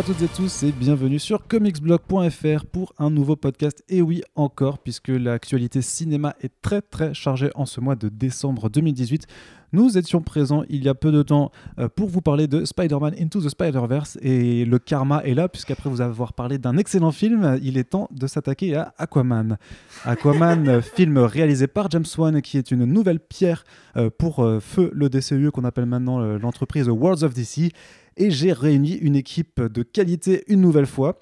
à toutes et tous et bienvenue sur comicsblog.fr pour un nouveau podcast. Et oui, encore, puisque l'actualité cinéma est très très chargée en ce mois de décembre 2018. Nous étions présents il y a peu de temps euh, pour vous parler de Spider-Man Into the Spider-Verse et le karma est là puisqu'après vous avoir parlé d'un excellent film, il est temps de s'attaquer à Aquaman. Aquaman, euh, film réalisé par James Wan qui est une nouvelle pierre euh, pour feu le DCU qu'on appelle maintenant l'entreprise Worlds of DC et j'ai réuni une équipe de qualité une nouvelle fois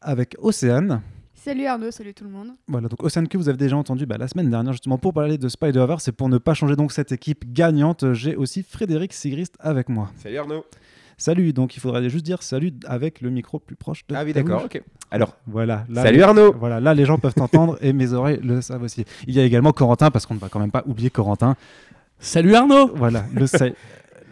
avec Océane. Salut Arnaud, salut tout le monde. Voilà, donc Océane que vous avez déjà entendu bah, la semaine dernière justement pour parler de Spider-Verse et pour ne pas changer donc cette équipe gagnante, j'ai aussi Frédéric Sigrist avec moi. Salut Arnaud. Salut, donc il faudrait juste dire salut avec le micro plus proche de Ah oui, d'accord, ok. Alors, voilà. salut Arnaud. Voilà, là les gens peuvent t'entendre et mes oreilles le savent aussi. Il y a également Corentin parce qu'on ne va quand même pas oublier Corentin. Salut Arnaud. Voilà, le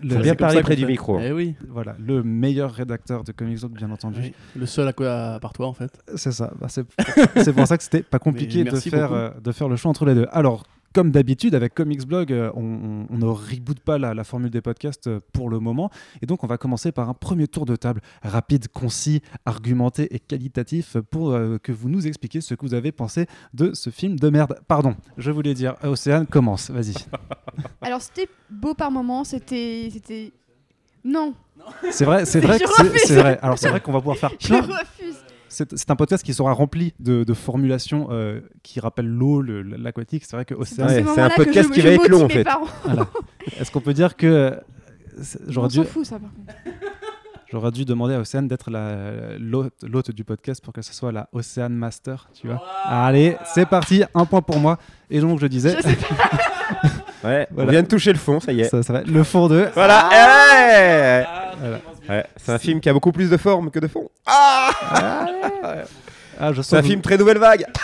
le bien parler près du micro. Eh oui. Voilà, le meilleur rédacteur de Comics Zone, bien entendu. Le seul à quoi à part toi en fait. C'est ça. Bah, c'est pour ça que c'était pas compliqué de faire, euh, de faire le choix entre les deux. Alors, comme d'habitude, avec Comics Blog, euh, on, ne reboot pas la, formule des podcasts euh, pour le moment. Et donc, on va commencer par un premier tour de table rapide, concis, argumenté et qualitatif pour euh, que vous nous expliquiez ce que vous avez pensé de ce film de merde. Pardon, je voulais dire, Océane, commence, vas-y. Alors, c'était beau par moments, c'était. Non. C'est vrai, c'est vrai, c'est vrai. Alors, c'est vrai qu'on va pouvoir faire plein. Je refuse c'est un podcast qui sera rempli de, formulations euh, qui rappellent l'eau, l'aquatique. C'est vrai que c'est un podcast qui va être long en fait. Est-ce qu'on peut dire que j'aurais dû ça par contre. J'aurais dû demander à Océane d'être l'hôte du podcast pour que ce soit la Océane Master, tu vois. Allez, c'est parti, un point pour moi. Et donc je disais. ouais, on vient de toucher le fond, ça y est. Ça, va, le fond de. Voilà. Ah voilà c'est un film qui a beaucoup plus de forme que de fond. Ah, ah C'est un film très nouvelle vague.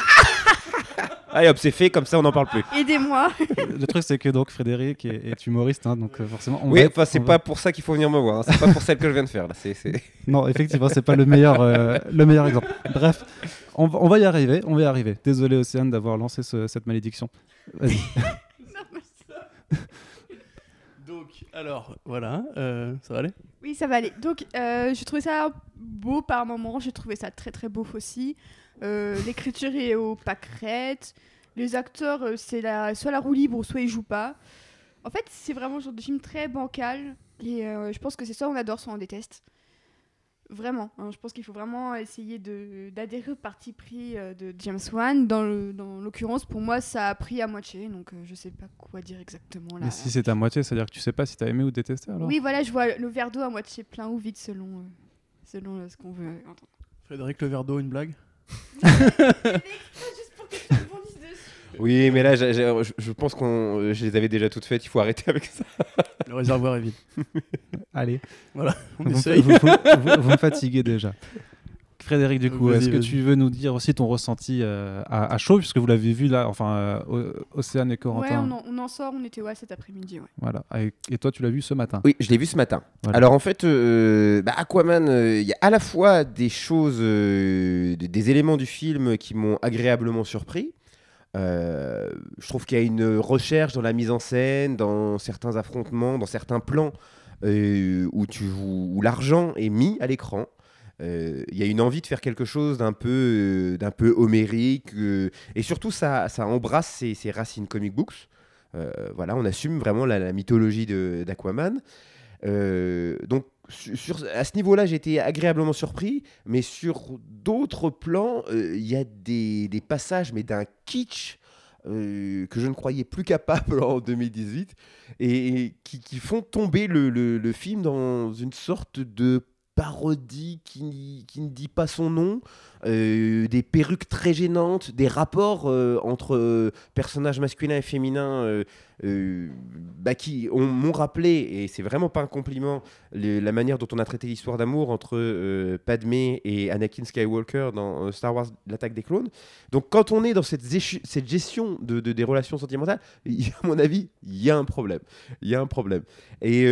Allez hop, c'est fait, comme ça on n'en parle plus. Aidez-moi. Le truc, c'est que donc Frédéric est, humoriste, hein, donc euh, forcément. On oui, enfin, c'est pas pour ça qu'il faut venir me voir. Hein. C'est pas pour celle que je viens de faire là. Non, effectivement, c'est pas le meilleur, euh, le meilleur exemple. Bref, on, va y arriver. On va y arriver. Désolé Océane d'avoir lancé cette malédiction. Vas-y. Alors, voilà, euh, ça va aller? Oui, ça va aller. Donc, euh, j'ai trouvé ça beau par moments, j'ai trouvé ça très très beau aussi. Euh, l'écriture est au. Les acteurs, c'est soit la roue libre, soit ils jouent pas. En fait, c'est vraiment un genre de film très bancal. Et je pense que c'est ça on adore, soit on déteste. Vraiment. Hein, je pense qu'il faut vraiment essayer d'adhérer au parti pris euh, de James Wan. Dans l'occurrence, pour moi, ça a pris à moitié. Donc, euh, je sais pas quoi dire exactement. Là. Mais si c'est à moitié, c'est-à-dire que tu sais pas si tu as aimé ou détesté alors Oui, voilà, je vois le verre d'eau à moitié plein ou vide selon, euh, selon ce qu'on veut entendre. Frédéric, le verre d'eau, une blague Juste pour que tu oui, mais là, je, pense qu'on, je les avais déjà toutes faites. Il faut arrêter avec ça. Le réservoir est vide. Allez. Voilà, on vous, essaye. Vous, me fatiguez déjà. Frédéric, du coup, est-ce que tu veux nous dire aussi ton ressenti euh, à, chaud, puisque vous l'avez vu là, enfin, euh, Océane et Corentin Ouais, on en, sort, on était ouais, cet après-midi. Ouais. Voilà. Et, toi, tu l'as vu ce matin Oui, je l'ai vu ce matin. Alors en fait, euh, bah, Aquaman, il y a à la fois des choses, des éléments du film qui m'ont agréablement surpris. Euh, je trouve qu'il y a une recherche dans la mise en scène, dans certains affrontements, dans certains plans euh, où, l'argent est mis à l'écran. Euh, il y a une envie de faire quelque chose d'un peu, d'un peu homérique et surtout ça, ça embrasse ses, racines comic books. voilà, on assume vraiment la, la mythologie d'Aquaman. donc sur, à ce niveau-là, j'ai été agréablement surpris, mais sur d'autres plans, euh, il y a des, des, passages, mais d'un kitsch euh, que je ne croyais plus capable en 2018, et, qui, qui, font tomber le, le, le, film dans une sorte de parodie qui, qui, ne dit pas son nom, euh, des perruques très gênantes, des rapports euh, entre euh, personnages masculins et féminins bah, qui m'ont rappelé, et c'est vraiment pas un compliment, la manière dont on a traité l'histoire d'amour entre Padmé et Anakin Skywalker dans Star Wars L'attaque des clones. Donc quand on est dans cette, gestion de, des relations sentimentales, à mon avis, il y a un problème. Il y a un problème. Et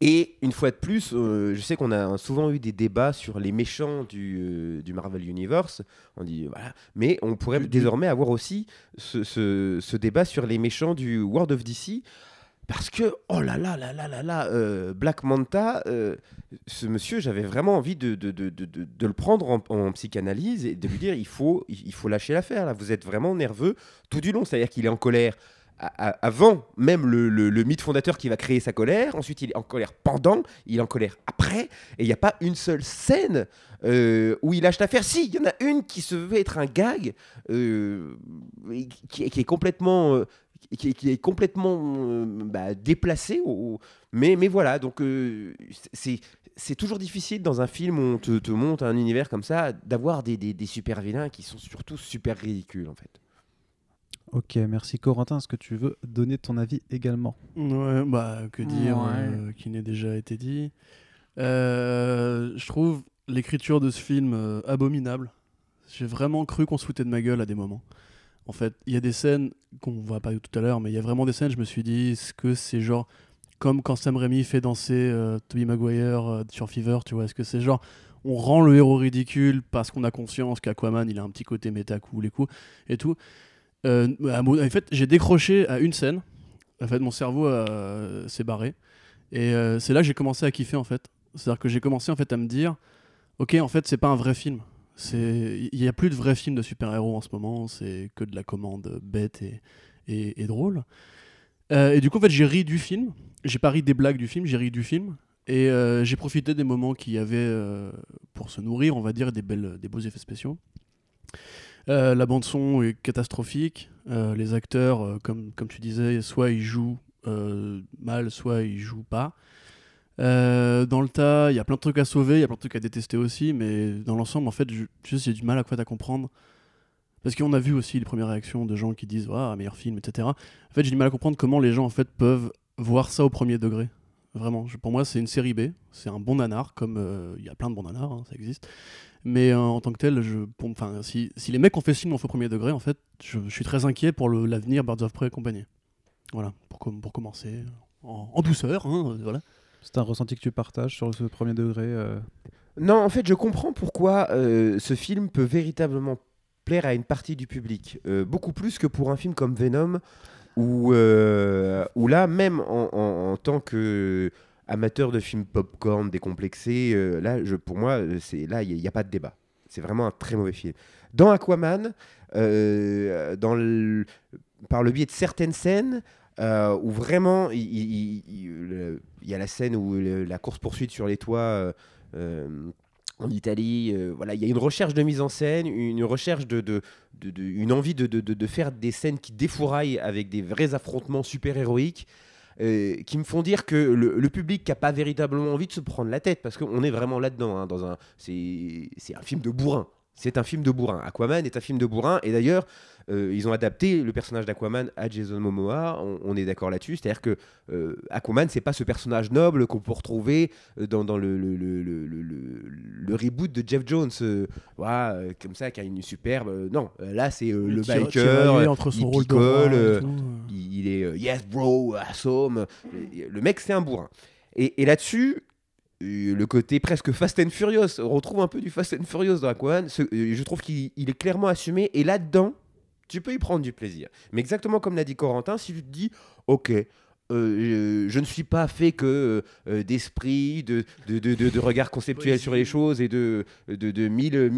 et une fois de plus, euh, je sais qu'on a souvent eu des débats sur les méchants du, euh, du Marvel Universe. On dit voilà, mais on pourrait désormais avoir aussi ce, ce, débat sur les méchants du World of DC. parce que, oh là là là là là là, euh, Black Manta, ce monsieur, j'avais vraiment envie de, de, de, de, de le prendre en, en psychanalyse et de lui dire il faut, il faut lâcher l'affaire, là, vous êtes vraiment nerveux tout du long, c'est-à-dire qu'il est en colère avant même le, mythe fondateur qui va créer sa colère, ensuite il est en colère pendant, il est en colère après, et il n'y a pas une seule scène euh, où il lâche l'affaire. Si, il y en a une qui se veut être un gag, euh, qui, est- complètement... euh, qui, est- complètement euh, bah, déplacé, mais, voilà, donc euh, c'est c'est toujours difficile dans un film où on te, te monte un univers comme ça d'avoir des, des, des super vilains qui sont surtout super ridicules en fait. Ok, merci Corentin. Est-ce que tu veux donner ton avis également? Ouais, bah, que dire, Ouais. euh, qui n'est déjà été dit. Euh, je trouve l'écriture de ce film euh, abominable. J'ai vraiment cru qu'on se foutait de ma gueule à des moments. En fait, il y a des scènes qu'on voit pas tout à l'heure, mais il y a vraiment des scènes, je me suis dit, est-ce que c'est genre comme quand Sam Raimi fait danser euh, Tobey Maguire euh, sur Fever, tu vois Est-ce que c'est genre on rend le héros ridicule parce qu'on a conscience qu'Aquaman il a un petit côté méta cool et tout Euh, En fait, j'ai décroché à une scène. En fait, mon cerveau euh, s'est barré. Et euh, c'est là que j'ai commencé à kiffer en fait. C'est-à-dire que j'ai commencé en fait à me dire, ok, en fait, c'est pas un vrai film. Il y a plus de vrais films de super-héros en ce moment. C'est que de la commande bête et, drôle. Et du coup, en fait, j'ai ri du film. J'ai pas ri des blagues du film, j'ai ri du film. Et j'ai profité des moments qu'il y avait pour se nourrir, on va dire, des beaux effets spéciaux. Euh, la bande son est catastrophique. Euh, les acteurs, euh, comme, comme tu disais, soit ils jouent mal, soit ils jouent pas. Dans le tas, il y a plein de trucs à sauver, il y a plein de trucs à détester aussi, mais dans l'ensemble, en fait, j'ai du mal à quoi à comprendre. Parce qu'on a vu aussi les premières réactions de gens qui disent Ah, meilleur film, etc. En fait, j'ai du mal à comprendre comment les gens en fait peuvent voir ça au premier degré. Vraiment, pour moi, c'est une série B, c'est un bon nanar, comme il y a plein de bons nanars, hein, ça existe. Mais euh, en tant que tel, je, enfin, si, si les mecs ont fait ce film en faux premier degré, en fait, je, je suis très inquiet pour l'avenir Birds of Prey et compagnie. Voilà, pour, com- pour commencer, en, en douceur, hein, euh, voilà. C'est un ressenti que tu partages sur ce premier degré euh, Non, en fait, je comprends pourquoi euh, ce film peut véritablement plaire à une partie du public. Euh, beaucoup plus que pour un film comme Venom, où, euh, où là, même en, en- en tant que amateur de films popcorn décomplexé, euh, là, je, pour moi, euh, c'est là, il n'y a, pas de débat. C'est vraiment un très mauvais film. Dans Aquaman, euh, dans par le biais de certaines scènes, où vraiment, il, y a la scène où la course-poursuite sur les toits en Italie, voilà, il y a une recherche de mise en scène, une recherche de, de- de- une envie de faire des scènes qui défouraillent avec des vrais affrontements super héroïques. Euh, qui me font dire que le, public n'a pas véritablement envie de se prendre la tête, parce qu'on est vraiment là-dedans, hein, dans c'est un film de bourrin. C'est un film de bourrin. Aquaman est un film de bourrin, et d'ailleurs, euh, ils ont adapté le personnage d'Aquaman à Jason Momoa. On, on est d'accord là-dessus. C'est-à-dire que euh, Aquaman, c'est pas ce personnage noble qu'on peut retrouver euh, dans, dans le, reboot de Jeff Jones. euh, voilà, euh, comme ça, qui a une superbe. non, là, c'est le Tira- biker. entre son il rôle de picole, il, il est yes bro, assume. Le mec, c'est un bourrin. Et, et là-dessus, le côté presque Fast and Furious, on retrouve un peu du Fast and Furious dans Aquaman. Ce- euh, je trouve qu'il il est clairement assumé. Et là-dedans, tu peux y prendre du plaisir. Mais exactement comme l'a dit Corentin, si tu te dis, ok. euh, je, je ne suis pas fait que euh, d'esprit, de, de, de, de- regard conceptuel sur les choses et de, de, de, mille, euh,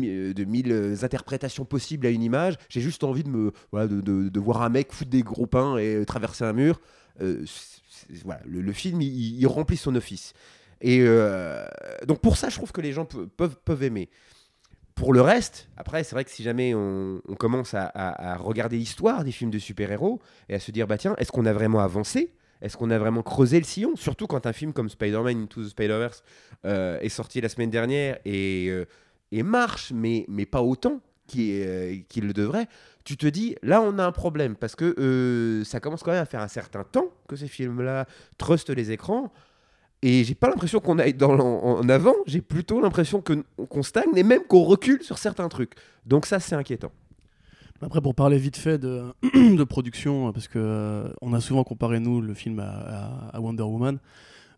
mille euh, interprétations possibles à une image. J'ai juste envie de, me, voilà, de, voir un mec foutre des gros pains et euh, traverser un mur. Euh, voilà, le, le film, il, il remplit son office. Et euh, donc pour ça, je trouve que les gens pe- peuvent, aimer. Pour le reste, après, c'est vrai que si jamais on, commence à, regarder l'histoire des films de super-héros et à se dire, bah tiens, est-ce qu'on a vraiment avancé? Est-ce qu'on a vraiment creusé le sillon? Surtout quand un film comme Spider-Man Into the Spider-Verse euh, est sorti la semaine dernière et, euh, marche, mais, mais pas autant qu'il le devrait. Tu te dis, là, on a un problème parce que ça commence quand même à faire un certain temps que ces films-là trustent les écrans. Et j'ai pas l'impression qu'on aille en avant, j'ai plutôt l'impression qu'on stagne et même qu'on recule sur certains trucs. Donc ça, c'est inquiétant. Après, pour parler vite fait de, production, parce que euh, on a souvent comparé nous le film à Wonder Woman.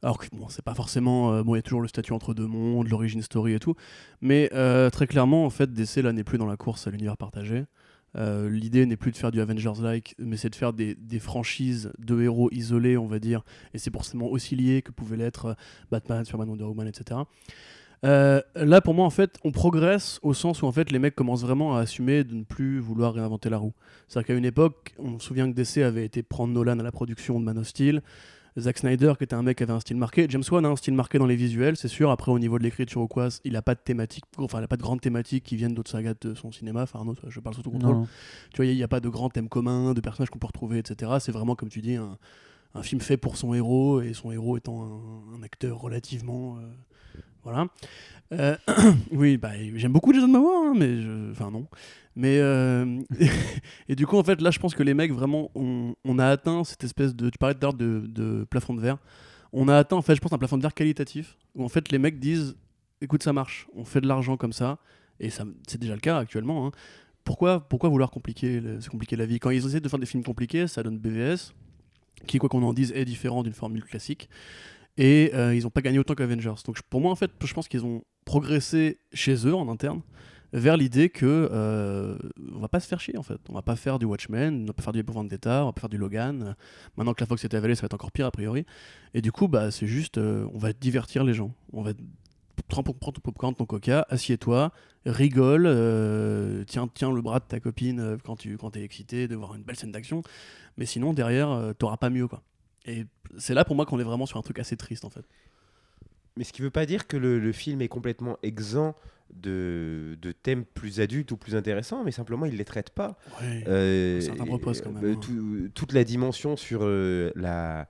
Alors que bon, c'est pas forcément. euh, bon, il y a toujours le statut entre deux mondes, l'origine story et tout. Mais euh, très clairement, en fait, DC là n'est plus dans la course à l'univers partagé. Euh, L'idée n'est plus de faire du Avengers-like, mais c'est de faire des, des franchises de héros isolés, on va dire. Et c'est forcément aussi lié que pouvaient l'être euh, Batman, Superman, Wonder Woman, etc. Euh, là, pour moi, en fait, on progresse au sens où en fait les mecs commencent vraiment à assumer de ne plus vouloir réinventer la roue. C'est-à-dire qu'à une époque, on se souvient que DC avait été prendre Nolan à la production de Man of Steel. Zack Snyder, qui était un mec qui avait un style marqué. James Wan a un style marqué dans les visuels, c'est sûr. Après, au niveau de l'écriture ou quoi, il n'a pas de thématique, enfin, il a pas de grandes thématiques qui viennent d'autres sagas de son cinéma. Enfin, Arnaud, je parle surtout contrôle. Non. Tu vois, il n'y a pas de grands thèmes communs, de personnages qu'on peut retrouver, etc. C'est vraiment, comme tu dis, un, un film fait pour son héros, et son héros étant un, un acteur relativement. euh, voilà. Euh, oui, bah, j'aime beaucoup Jason Momoa, hein, mais enfin non. Mais euh, et du coup, en fait, là, je pense que les mecs vraiment, on, a atteint cette espèce de. Tu parlais tout à de, plafond de verre. On a atteint, en fait, je pense, un plafond de verre qualitatif où en fait les mecs disent, écoute, ça marche, on fait de l'argent comme ça, et c'est déjà le cas actuellement. hein. Pourquoi, pourquoi vouloir compliquer, se compliquer la vie? Quand ils essaient de faire des films compliqués, ça donne BVS, qui, quoi qu'on en dise, est différent d'une formule classique. Et euh, ils n'ont pas gagné autant qu'Avengers. Donc pour moi, en fait, je pense qu'ils ont progressé chez eux, en interne, vers l'idée que euh, on va pas se faire chier en fait. On va pas faire du Watchmen, on va pas faire du V Vendetta, on va pas faire du Logan. Maintenant que la Fox est avalée, ça va être encore pire a priori. Et du coup, bah c'est juste, euh, on va divertir les gens. On va prends, ton popcorn, ton coca, assieds-toi, rigole, euh, tiens, tiens le bras de ta copine quand tu quand es excité de voir une belle scène d'action. Mais sinon derrière, t'auras pas mieux quoi. Et c'est là pour moi qu'on est vraiment sur un truc assez triste en fait. Mais ce qui veut pas dire que le, le film est complètement exempt de, de thèmes plus adultes ou plus intéressants, mais simplement il les traite pas. Ouais. Euh, quand même, euh, hein. tout- toute la dimension sur euh, la,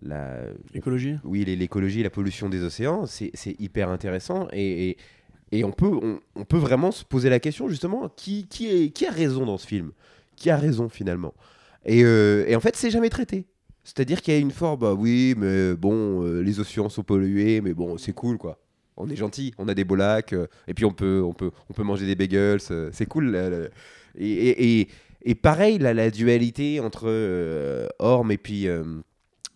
la, Écologie. oui, l'écologie, la pollution des océans, c'est hyper intéressant et, et, et on, peut, on, on peut vraiment se poser la question justement qui, qui, est, qui a raison dans ce film? Qui a raison finalement? Et, euh, et en fait, c'est jamais traité. C'est-à-dire qu'il y a une forme, bah oui, mais bon, euh, les océans sont pollués, mais bon, c'est cool quoi. On est gentil, on a des beaux lacs, euh, et puis on peut, on peut, on peut manger des bagels, euh, c'est cool. Et, et, et, pareil, la dualité entre euh, Orm et puis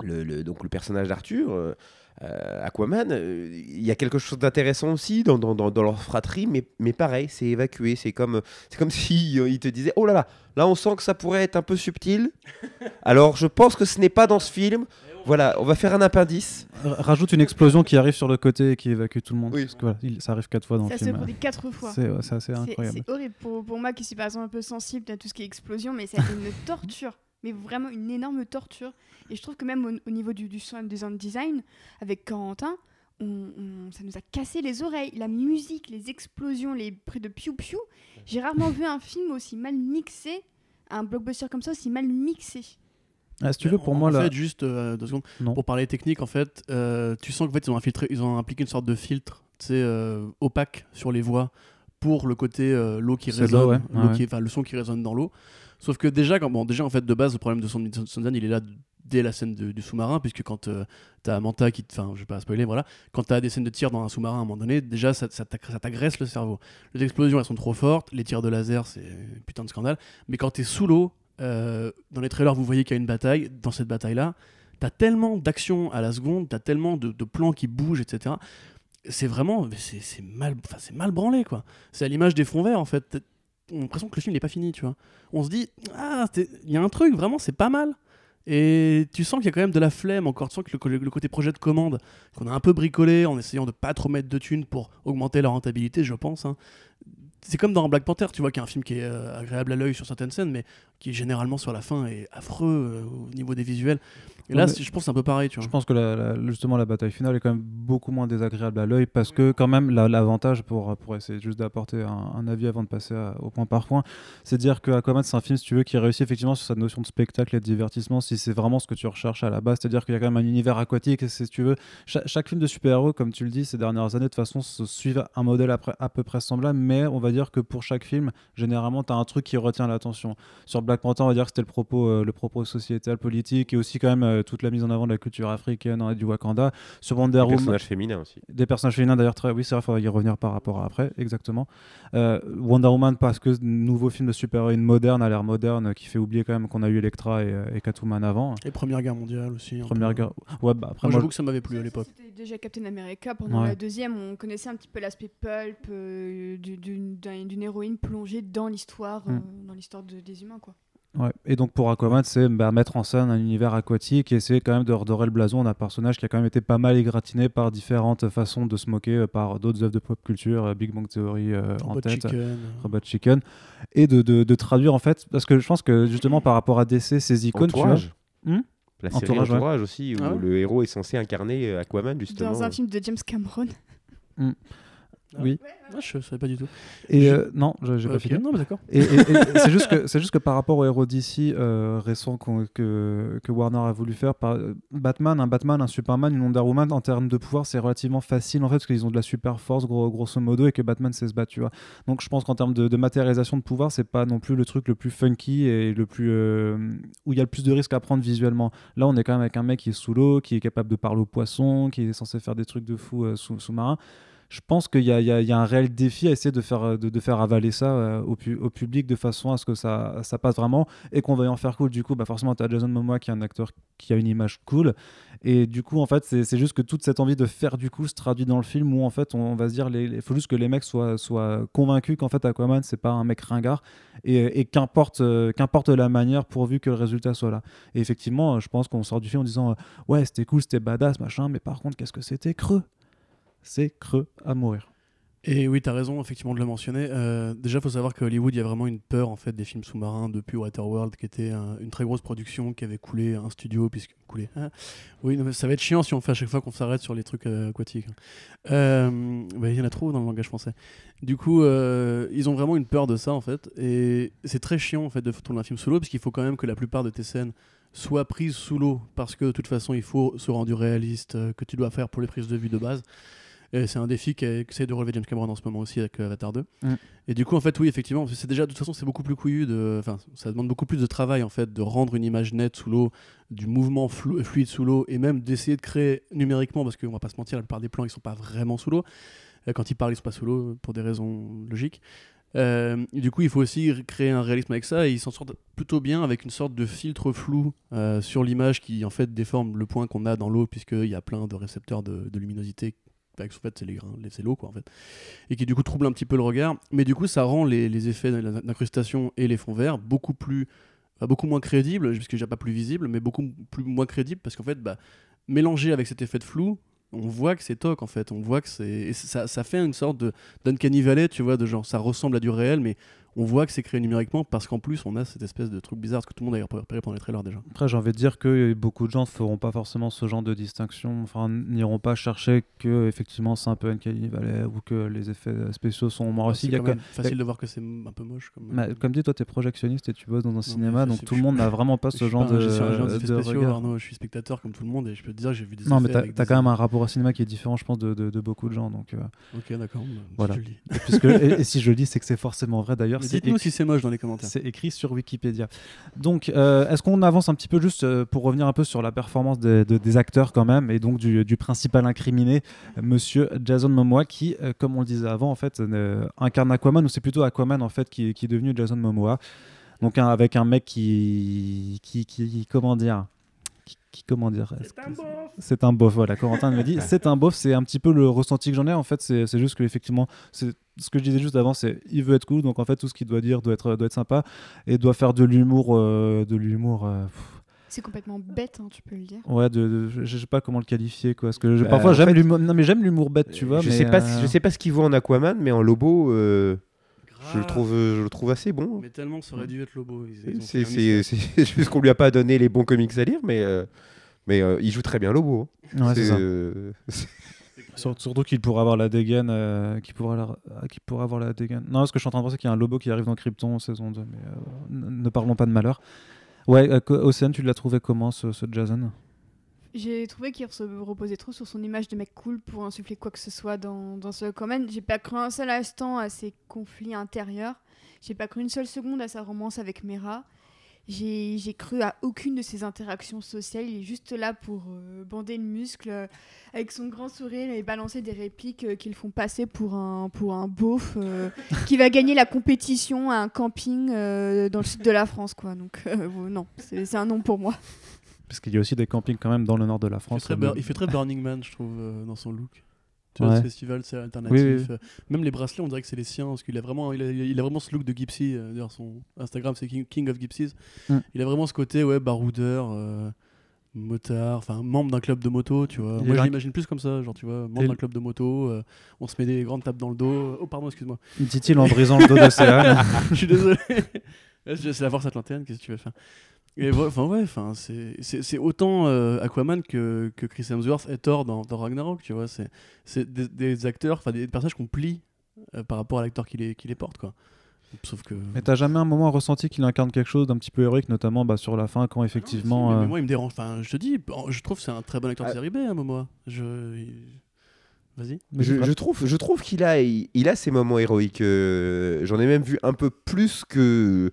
le, donc le personnage d'Arthur, Aquaman, euh, il y a quelque chose d'intéressant aussi dans, dans, dans, dans leur fratrie, mais, mais pareil, c'est évacué. C'est comme, c'est comme si euh, il te disait Oh là là, là on sent que ça pourrait être un peu subtil. Alors je pense que ce n'est pas dans ce film. Voilà, on va faire un appendice. R- Rajoute une explosion qui arrive sur le côté et qui évacue tout le monde. Oui. Parce que voilà, il- ça arrive quatre fois dans Ça le se film. produit quatre fois. C'est ouais, incroyable. C'est horrible pour, pour moi qui suis par exemple un peu sensible à tout ce qui est explosion, mais ça a été une torture. Mais vraiment une énorme torture. Et je trouve que même au, au niveau du, du sound design, avec Corentin, on- on- ça nous a cassé les oreilles. La musique, les explosions, les bruits de piou-piou. J'ai rarement vu un film aussi mal mixé, un blockbuster comme ça aussi mal mixé. Ah, si tu veux, pour en, moi, en là. fait, juste euh, deux secondes, Non. pour parler technique, en fait, euh, tu sens qu'en fait, ils ont, infiltré, ils ont appliqué une sorte de filtre, tu sais, euh, opaque sur les voix pour le côté euh, l'eau qui résonne, ouais. Ouais, qui- le son qui résonne dans l'eau. Sauf que déjà, bon, déjà, en fait, de base, le problème de son Sundan, il est là dès la scène du sous-marin, puisque quand euh, t'as Manta qui, enfin, je vais pas spoiler, voilà, quand t'as des scènes de tir dans un sous-marin à un moment donné, déjà, ça, ça t'agresse le cerveau. Les explosions, elles sont trop fortes, les tirs de laser, c'est putain de scandale. Mais quand t'es sous l'eau, euh, dans les trailers, vous voyez qu'il y a une bataille. Dans cette bataille-là, t'as tellement d'actions à la seconde, t'as tellement de, de plans qui bougent, etc. C'est vraiment, c'est mal, c'est mal branlé quoi. C'est à l'image des fonds verts en fait. On a l'impression que le film n'est pas fini, tu vois. On se dit, ah, il y a un truc, vraiment, c'est pas mal. Et tu sens qu'il y a quand même de la flemme encore. Tu sens que le côté projet de commande, qu'on a un peu bricolé en essayant de pas trop mettre de thunes pour augmenter la rentabilité, je pense. hein. C'est comme dans Black Panther, tu vois, qui est un film qui est euh, agréable à l'œil sur certaines scènes, mais qui généralement sur la fin est affreux euh, au niveau des visuels. Et là, je pense c'est un peu pareil, tu vois. Je pense que la- la- justement la bataille finale est quand même beaucoup moins désagréable à l'œil parce que quand même la- l'avantage pour, pour essayer juste d'apporter un, un avis avant de passer à- au point par point, c'est de dire que Aquaman c'est un film si tu veux qui réussit effectivement sur cette notion de spectacle et de divertissement si c'est vraiment ce que tu recherches à la base, c'est-à-dire qu'il y a quand même un univers aquatique et si tu veux cha- chaque, film de super-héros comme tu le dis ces dernières années de toute façon se suivent un modèle après- à peu près semblable mais on va dire que pour chaque film généralement tu as un truc qui retient l'attention. Sur Black Panther on va dire que c'était le propos, euh, le propos sociétal, politique et aussi quand même euh, euh, toute la mise en avant de la culture africaine hein, et du Wakanda. Sur Wonder Des Woman, personnages féminins aussi. des personnages féminins d'ailleurs très oui c'est vrai il faudra y revenir par rapport à après exactement Euh, Wonder Woman parce que nouveau film de super-héroïne moderne à l'ère moderne qui fait oublier quand même qu'on a eu Elektra et, euh, et Catwoman avant Et Première Guerre mondiale aussi. première peu. guerre ouais bah après Moi, moi, j'avoue que ça m'avait plu à l'époque. C'était déjà Captain America. Pendant Ouais. la deuxième, on connaissait un petit peu l'aspect pulp euh, du- d'une d'un- d'une héroïne plongée dans l'histoire, Mm. euh, dans l'histoire de- des humains, quoi. Et donc pour Aquaman, c'est bah, mettre en scène un univers aquatique et essayer quand même de redorer le blason d'un personnage qui a quand même été pas mal égratigné par différentes façons de se moquer euh, par d'autres œuvres de pop culture, euh, Big Bang Theory euh, en Robot tête, Chicken. Robot Chicken, et de, de- de traduire en fait, parce que je pense que justement par rapport à DC, ces icônes, tu vois, Entourage. Hmm La série Entourage, Entourage, ouais. aussi, où Ah ouais le héros est censé incarner euh, Aquaman, justement. Dans un film de James Cameron. Oui. Ah, je savais pas du tout. Et Je- euh, non, je- j'ai pas Ok, fini. Non, mais d'accord. Et, et- et c'est juste que c'est juste que par rapport aux héros d'ici euh, récents qu'on- que, que Warner a voulu faire, par, euh, Batman, un Batman, un Superman, une Wonder Woman, en termes de pouvoir, c'est relativement facile en fait parce qu'ils ont de la super force gros- grosso modo et que Batman sait se battre, tu vois. Donc je pense qu'en termes de, de matérialisation de pouvoir, c'est pas non plus le truc le plus funky et le plus euh, où il y a le plus de risques à prendre visuellement. Là, on est quand même avec un mec qui est sous l'eau, qui est capable de parler aux poissons, qui est censé faire des trucs de fou euh, sous- sous-marins je pense qu'il y, a- un réel défi à essayer de faire, faire avaler ça euh, au, pu- au public de façon à ce que ça, passe vraiment et qu'on veuille en faire cool. Du coup, bah forcément, tu as Jason Momoa qui est un acteur qui a une image cool. Et du coup, en fait, c'est juste que toute cette envie de faire du coup se traduit dans le film où en fait, on, va se dire, il faut juste que les mecs soient, convaincus qu'en fait, Aquaman, c'est pas un mec ringard et, euh, qu'importe la manière pourvu que le résultat soit là. Et effectivement, euh, je pense qu'on sort du film en disant, euh, ouais, c'était cool, c'était badass, machin, mais par contre, qu'est-ce que c'était creux? C'est creux à mourir. Et oui, tu as raison, effectivement, de le mentionner. Euh, déjà, il faut savoir qu'à Hollywood, il y a vraiment une peur en fait, des films sous-marins depuis Waterworld, qui était un- une très grosse production qui avait coulé un studio. Puisque, coulé, hein. oui, ça va être chiant si on fait à chaque fois qu'on s'arrête sur les trucs euh, aquatiques. Euh, bah, Il y en a trop dans le langage français. Du coup, ils ont vraiment une peur de ça, en fait. Et c'est très chiant, en fait, de tourner un film sous l'eau, parce qu'il faut quand même que la plupart de tes scènes soient prises sous l'eau, parce que de toute façon, il faut se rendre réaliste, que tu dois faire pour les prises de vue de base. Et c'est un défi qu'essaie de relever James Cameron en ce moment aussi avec euh, Avatar 2. Mm. Et du coup, en fait, oui, effectivement, c'est déjà, de toute façon, c'est beaucoup plus couillu. De, enfin, ça demande beaucoup plus de travail, en fait, de rendre une image nette sous l'eau, du mouvement fluide sous l'eau, et même d'essayer de créer numériquement, parce qu'on va pas se mentir, la plupart des plans, ils sont pas vraiment sous l'eau. Euh, Quand ils parlent, ils sont pas sous l'eau pour des raisons logiques. Euh, du coup, il faut aussi créer un réalisme avec ça, et ils s'en sortent plutôt bien avec une sorte de filtre flou euh, sur l'image qui, en fait, déforme le point qu'on a dans l'eau, puisqu'il y a plein de récepteurs de, de luminosité en fait c'est l'eau quoi en fait, et qui du coup trouble un petit peu le regard. Mais du coup ça rend les, effets d'incrustation et les fonds verts beaucoup plus, bah, beaucoup moins crédibles, puisque déjà pas plus visibles, mais beaucoup plus moins crédibles parce qu'en fait bah, mélangé avec cet effet de flou, on voit que c'est toc en fait, on voit que c'est, ça, ça fait une sorte de d'uncanny tu vois, de genre ça ressemble à du réel, mais on voit que c'est créé numériquement parce qu'en plus on a cette espèce de truc bizarre, ce que tout le monde a repéré pendant les trailers déjà. Après, j'ai envie de dire que beaucoup de gens ne feront pas forcément ce genre de distinction, enfin, n'iront pas chercher que effectivement c'est un peu Uncanny Valley ou que les effets spéciaux sont moins réussis. c'est Il y a quand quand- même facile de voir que c'est un peu moche. Comme, Bah, comme dit, toi, tu es projectionniste et tu bosses dans un cinéma, donc c'est- tout le monde n'a vraiment pas ce genre pas un de, de spéciaux, regard. Arnaud, je suis spectateur comme tout le monde et je peux te dire que j'ai vu des Non, mais t'as as des- quand même un rapport au cinéma qui est différent, je pense, de, de- de beaucoup de gens. Donc, euh, Ok, d'accord. Voilà. si le dis. et, et si je le dis, c'est que c'est forcément vrai d'ailleurs. Dites-nous si c'est moche dans les commentaires. C'est écrit sur Wikipédia. Donc, euh, est-ce qu'on avance un petit peu juste euh, pour revenir un peu sur la performance des, de- des acteurs quand même, et donc du, du principal incriminé, Monsieur Jason Momoa, qui, euh, comme on le disait avant, en fait, incarne Aquaman, ou c'est plutôt Aquaman en fait qui, qui est devenu Jason Momoa. Donc un- avec un mec qui, qui, qui- comment dire, qui, comment dire, est-ce que c'est un bof. Voilà, Corentin me dit, c'est un bof. C'est un petit peu le ressenti que j'en ai. En fait, c'est c'est juste que effectivement, c'est ce que je disais juste avant, c'est il veut être cool, donc en fait tout ce qu'il doit dire doit être doit être sympa et doit faire de l'humour, euh, de l'humour. euh, C'est complètement bête, hein, tu peux le dire. ouais, de, de- je je sais pas comment le qualifier quoi. Parce que je- Bah, parfois j'aime fait, l'humour. Non mais j'aime l'humour bête, tu vois. je, mais, sais pas, euh, si- je sais pas ce qu'il vaut en Aquaman, mais en Lobo, je, le Grave. trouve, euh, je le trouve assez bon. Mais tellement ça aurait dû être Lobo. C'est juste qu'on lui a pas donné les bons comics à lire, mais, euh, mais euh, il joue très bien Lobo. hein. Ouais, c'est euh, Surtout qu'il pourrait avoir la dégaine, euh, qu'il pourrait, la- ah, avoir la dégaine. Non, ce que je suis en train de penser, c'est qu'il y a un Lobo qui arrive dans Krypton saison 2, mais euh, ne parlons pas de malheur. Ouais, euh, Océane, tu l'as trouvé comment ce, ce Jason? J'ai trouvé qu'il se reposait trop sur son image de mec cool pour insuffler quoi que ce soit dans, dans ce Aquaman. J'ai pas cru un seul instant à ses conflits intérieurs. J'ai pas cru une seule seconde à sa romance avec Mera. j'ai cru à aucune de ses interactions sociales. Il est juste là pour euh, bander le muscle euh, avec son grand sourire et balancer des répliques euh, qui le font passer pour un, pour un beauf euh, qui va gagner la compétition à un camping dans le sud de la France. Quoi. Donc non, c'est c'est un nom pour moi. Parce qu'il y a aussi des campings quand même dans le nord de la Il fait, France. très il fait très Burning Man, je trouve, euh, dans son look. Tu vois, ce festival, c'est alternatif. Oui, oui. euh, Même les bracelets, on dirait que c'est les siens, parce qu'il a vraiment, il a, il a vraiment ce look de Gypsy. euh, D'ailleurs, son Instagram, c'est King, King of Gypsies. Mm. Il a vraiment ce côté, ouais, baroudeur, euh, motard, enfin, membre d'un club de moto, tu vois. Moi, je l'imagine plus comme ça, genre, tu vois, membre d'un club de moto, euh, on se met des grandes tapes dans le dos. Oh, pardon, excuse-moi. Dit-il en brisant le dos d'Océane. je suis désolé. C'est c'est la force atlantienne, qu'est-ce que tu veux faire? Et vo- enfin ouais, enfin c'est c'est c'est autant euh, Aquaman que, que Chris Hemsworth et Thor dans, dans Ragnarok, tu vois. C'est c'est des, des acteurs, enfin des personnages qu'on plie euh, par rapport à l'acteur qui les qui les porte, quoi. Sauf que. Mais t'as jamais un moment ressenti qu'il incarne quelque chose d'un petit peu héroïque, notamment bah, sur la fin, quand effectivement. Si, mais, mais euh, moi il me dérange. Enfin, je te dis, je trouve que c'est un très bon acteur de Ah. série B, hein, Momoa. Je. Vas-y. mais Je, je trouve, je trouve qu'il a, il, il a ses moments héroïques. euh, J'en ai même vu un peu plus que,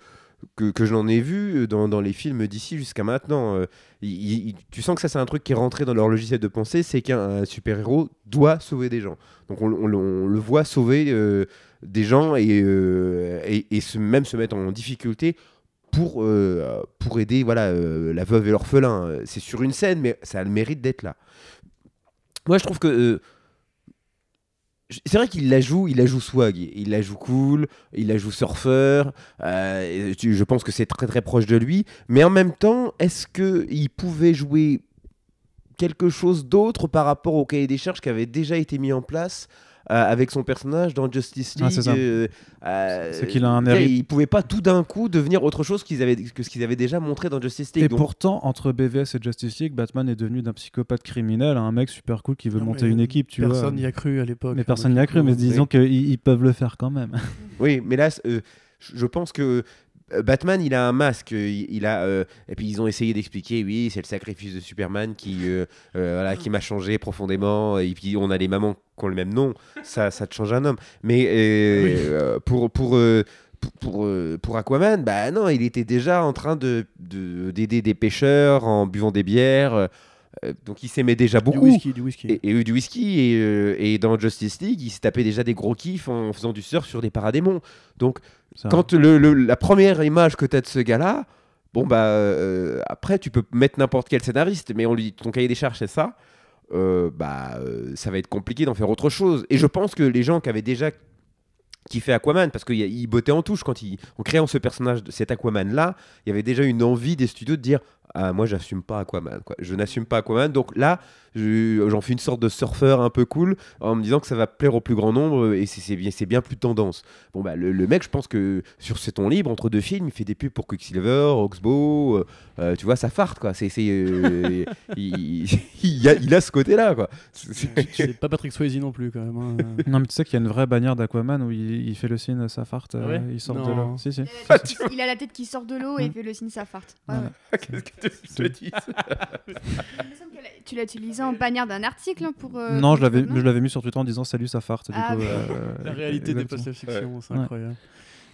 que, que je n'en ai vu dans, dans les films d'ici jusqu'à maintenant. Euh, tu sens que ça, c'est un truc qui est rentré dans leur logiciel de pensée c'est qu'un super-héros doit sauver des gens. Donc on, le voit sauver euh, des gens et, euh, et, se, même se mettre en difficulté. Pour, euh, pour aider voilà, euh, la veuve et l'orphelin. C'est sur une scène, mais ça a le mérite d'être là. Moi, je trouve que euh, c'est vrai qu'il la joue, il la joue swag, il la joue cool, il la joue surfeur. euh, je pense que c'est très très proche de lui. Mais en même temps, est-ce que il pouvait jouer quelque chose d'autre par rapport au cahier des charges qui avait déjà été mis en place avec son personnage dans Justice Ah, League c'est ça. euh, euh, C'est qu'il a un hérite- Il pouvait pas tout d'un coup devenir autre chose qu'ils avaient, que ce qu'ils avaient déjà montré dans Justice League. Et Donc, pourtant, entre BVS et Justice League, Batman est devenu d'un psychopathe criminel à un mec super cool qui veut Non, monter une équipe, tu vois. Personne n'y a cru à l'époque. Mais personne Donc, n'y a cru, mais disons qu'ils ils peuvent le faire quand même. Oui, mais là, euh, je je pense que euh, Batman, il a un masque. euh, Il, il a, euh, et puis ils ont essayé d'expliquer, oui, c'est le sacrifice de Superman qui, euh, euh, voilà, qui m'a changé profondément. Et puis on a les mamans qui ont le même nom. Ça, ça te change un homme. Mais euh, Oui. euh, pour pour euh, pour, pour, euh, Aquaman, bah non, il était déjà en train de de- d'aider des pêcheurs en buvant des bières. euh, donc il s'aimait déjà Du beaucoup. whisky, du whisky. Et, et du whisky et, euh, et dans Justice League, il se tapait déjà des gros kiffs en faisant du surf sur des paradémons. Donc quand le, le- la première image que tu as de ce gars-là, bon bah euh, après tu peux mettre n'importe quel scénariste, mais on lui dit ton cahier des charges c'est ça, euh, bah euh, ça va être compliqué d'en faire autre chose. Et je pense que les gens qui avaient déjà kiffé Aquaman, parce qu'il bottait en touche quand il, en créant ce personnage, de cet Aquaman-là, il y avait déjà une envie des studios de dire ah moi j'assume pas Aquaman, quoi. je n'assume pas Aquaman, donc là je- j'en fais une sorte de surfeur un peu cool en me disant que ça va plaire au plus grand nombre et c'est- bien, bien plus tendance. Bon bah le, le mec, je pense que sur ses temps libres entre deux films, il fait des pubs pour Quicksilver, Oxbow, euh, euh, tu vois, ça farte quoi. C'est, euh, il, il a, il a ce côté-là quoi. C'est- pas Patrick Swayze non plus, quand même. hein. Non, mais tu sais qu'il y a une vraie bannière d'Aquaman où il, il fait le signe sa farte, euh, il sort de. Si, si. Il a la tête, il a la tête qui sort de l'eau et il fait le signe sa farte. Ouais, Ouais. ouais. Qu'est-ce que te dis la- Tu l'as utilisé en bannière d'un article pour. euh, non, pour je l'avais, je l'avais mis sur Twitter en disant salut sa farte. Du Ah, coup, euh, La réalité dépasse la fiction, c'est Ouais. incroyable.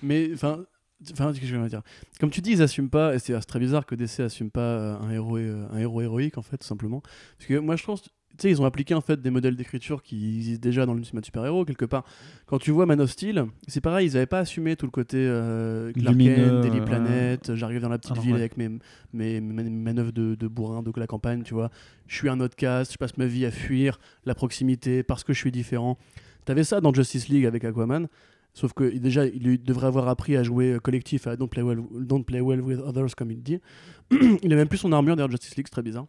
Mais enfin, enfin, qu'est-ce que je veux dire? Comme tu dis, ils assument pas, et c'est très bizarre que DC assume pas euh, un héros, un héros héroïque en fait, tout simplement. Parce que moi, je pense, sais, ils ont appliqué en fait des modèles d'écriture qui existent déjà dans le cinéma de super-héros quelque part. Quand tu vois Man of Steel, c'est pareil, ils avaient pas assumé tout le côté euh, Clark Kent, Daily. Planet. J'arrive dans la petite Alors, ville ouais. avec mes, mes, mes manœuvres de, de bourrin de la campagne, tu vois. Je suis un outcast, je passe ma vie à fuir la proximité parce que je suis différent. T'avais ça dans Justice League avec Aquaman. Sauf que déjà, il devrait avoir appris à jouer euh, collectif, à don't play well, don't play well with others, comme il dit. il a même plus son armure d'ailleurs, Justice League, c'est très bizarre.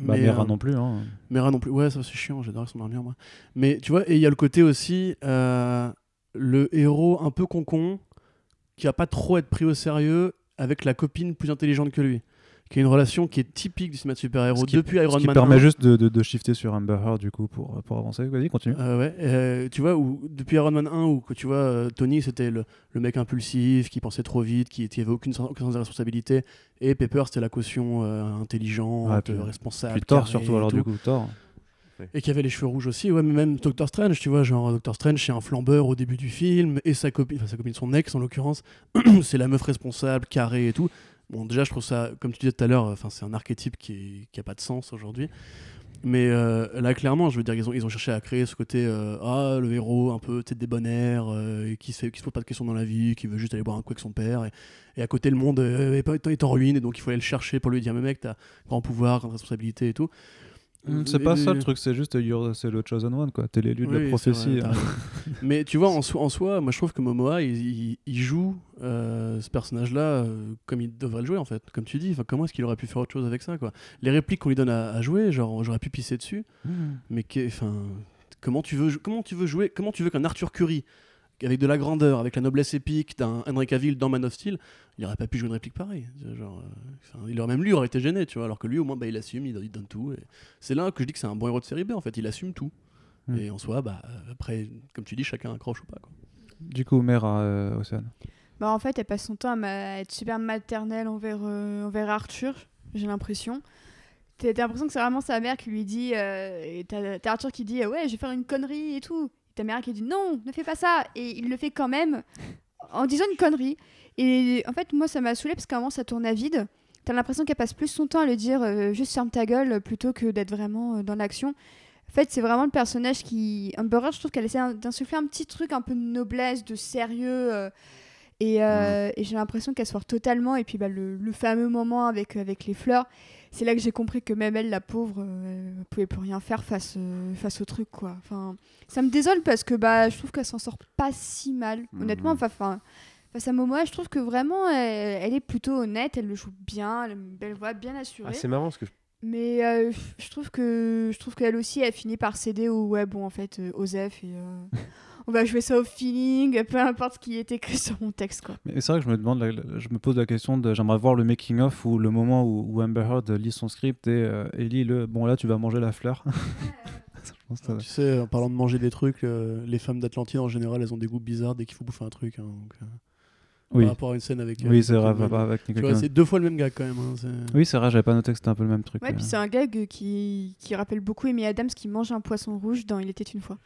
Bah, Mais, Mera euh, non plus. Hein. Mera non plus. Ouais, ça c'est chiant, j'adore son armure moi. Mais tu vois, et il y a le côté aussi, euh, le héros un peu concon, qui a pas trop être pris au sérieux, avec la copine plus intelligente que lui. Qui a une relation qui est typique du cinéma de super-héros qui- depuis Iron Ce qui Man. permet 1. juste de, de, de shifter sur Amber Heard du coup pour, pour avancer. Vas-y, continue. Euh, ouais, euh, tu vois, où, depuis Iron Man 1, où que tu vois, euh, Tony c'était le, le mec impulsif, qui pensait trop vite, qui n'avait aucune, sens- aucun sens de responsabilité, et Pepper c'était la caution euh, intelligente, Ouais, puis- responsable. Puis Thor surtout alors du coup. Thor. Et qui avait les cheveux rouges aussi, ouais, mais même Doctor Strange, tu vois, genre Doctor Strange c'est un flambeur au début du film, et sa copine, enfin sa copine, son ex en l'occurrence, c'est la meuf responsable, carrée et tout. Bon, déjà, je trouve ça, comme tu disais tout à l'heure, c'est un archétype qui n'a pas de sens aujourd'hui. Mais euh, là, clairement, je veux dire, ils ont, ils ont cherché à créer ce côté euh, ah, le héros un peu tête débonnaire, euh, qui ne qui se pose pas de questions dans la vie, qui veut juste aller boire un coup avec son père. Et, à côté, le monde est, est, en ruine, et donc il faut aller le chercher pour lui dire Mais mec, t'as grand pouvoir, grande responsabilité et tout. C'est pas ça le truc, c'est juste c'est le chosen one, quoi. T'es l'élu de la prophétie. Mais tu vois, en, en, soi, moi je trouve que Momoa, il, il, joue euh, ce personnage-là euh, comme il devrait le jouer, en fait. Comme tu dis, comment est-ce qu'il aurait pu faire autre chose avec ça, quoi? Les répliques qu'on lui donne à, jouer, genre j'aurais pu pisser dessus, mm. mais enfin. Comment tu veux, comment tu veux jouer, comment tu veux qu'un Arthur Curry avec de la grandeur, avec la noblesse épique d'un Henry Cavill dans Man of Steel, il n'aurait pas pu jouer une réplique pareille. Genre, euh, il aurait même lui aurait été gêné, tu vois. Alors que lui, au moins, bah, il assume, il, donne tout. C'est là que je dis que c'est un bon héros de série B. En fait, il assume tout. Hmm. Et en soi, bah, après, comme tu dis, chacun accroche ou pas. Quoi. Du coup, mère euh, Océane. Bah, en fait, elle passe son temps à, être super maternelle envers, euh, envers Arthur. J'ai l'impression. T'as l'impression que c'est vraiment sa mère qui lui dit. Euh, T'as Arthur qui dit Ouais, je vais faire une connerie et tout ta mère qui dit non, ne fais pas ça. Et il le fait quand même en disant une connerie. Et en fait, moi, ça m'a saoulé parce qu'à un moment, ça tourne à vide. T'as l'impression qu'elle passe plus son temps à le dire euh, juste ferme ta gueule plutôt que d'être vraiment euh, dans l'action. En fait, c'est vraiment le personnage qui. Amber Heard, je trouve qu'elle essaie d'insuffler un petit truc un peu de noblesse, de sérieux. Euh, et, et j'ai l'impression qu'elle sort totalement. Et puis bah, le, le, fameux moment avec, avec les fleurs c'est là que j'ai compris que même elle, la pauvre, euh, elle pouvait plus rien faire face, euh, face au truc, quoi. Enfin, ça me désole parce que bah, je trouve qu'elle s'en sort pas si mal. Mhm. Honnêtement, enfin, face à Momoa, je trouve que vraiment, elle, est plutôt honnête, elle le joue bien, elle a une belle voix bien assurée. Ah, c'est marrant parce que mais euh, je trouve que je trouve qu'elle aussi a fini par céder au ouais bon en fait Osef et on va jouer ça au feeling, peu importe ce qui est écrit sur mon texte. Quoi. Mais c'est vrai que je me, demande, je me pose la question de j'aimerais voir le making-of ou le moment où, Amber Heard lit son script et, euh, lit le bon là tu vas manger la fleur. tu sais, en parlant de manger des trucs, euh, les femmes d'Atlantide en général elles ont des goûts bizarres dès qu'il faut bouffer un truc. Hein, donc, euh, oui. Par rapport à une scène avec. oui, c'est vrai, avec C'est deux fois le même gag quand même. Hein, oui, c'est vrai, j'avais pas noté que c'était un peu le même truc. Ouais, puis c'est un gag qui, qui rappelle beaucoup Amy Adams qui mange un poisson rouge dans Il était une fois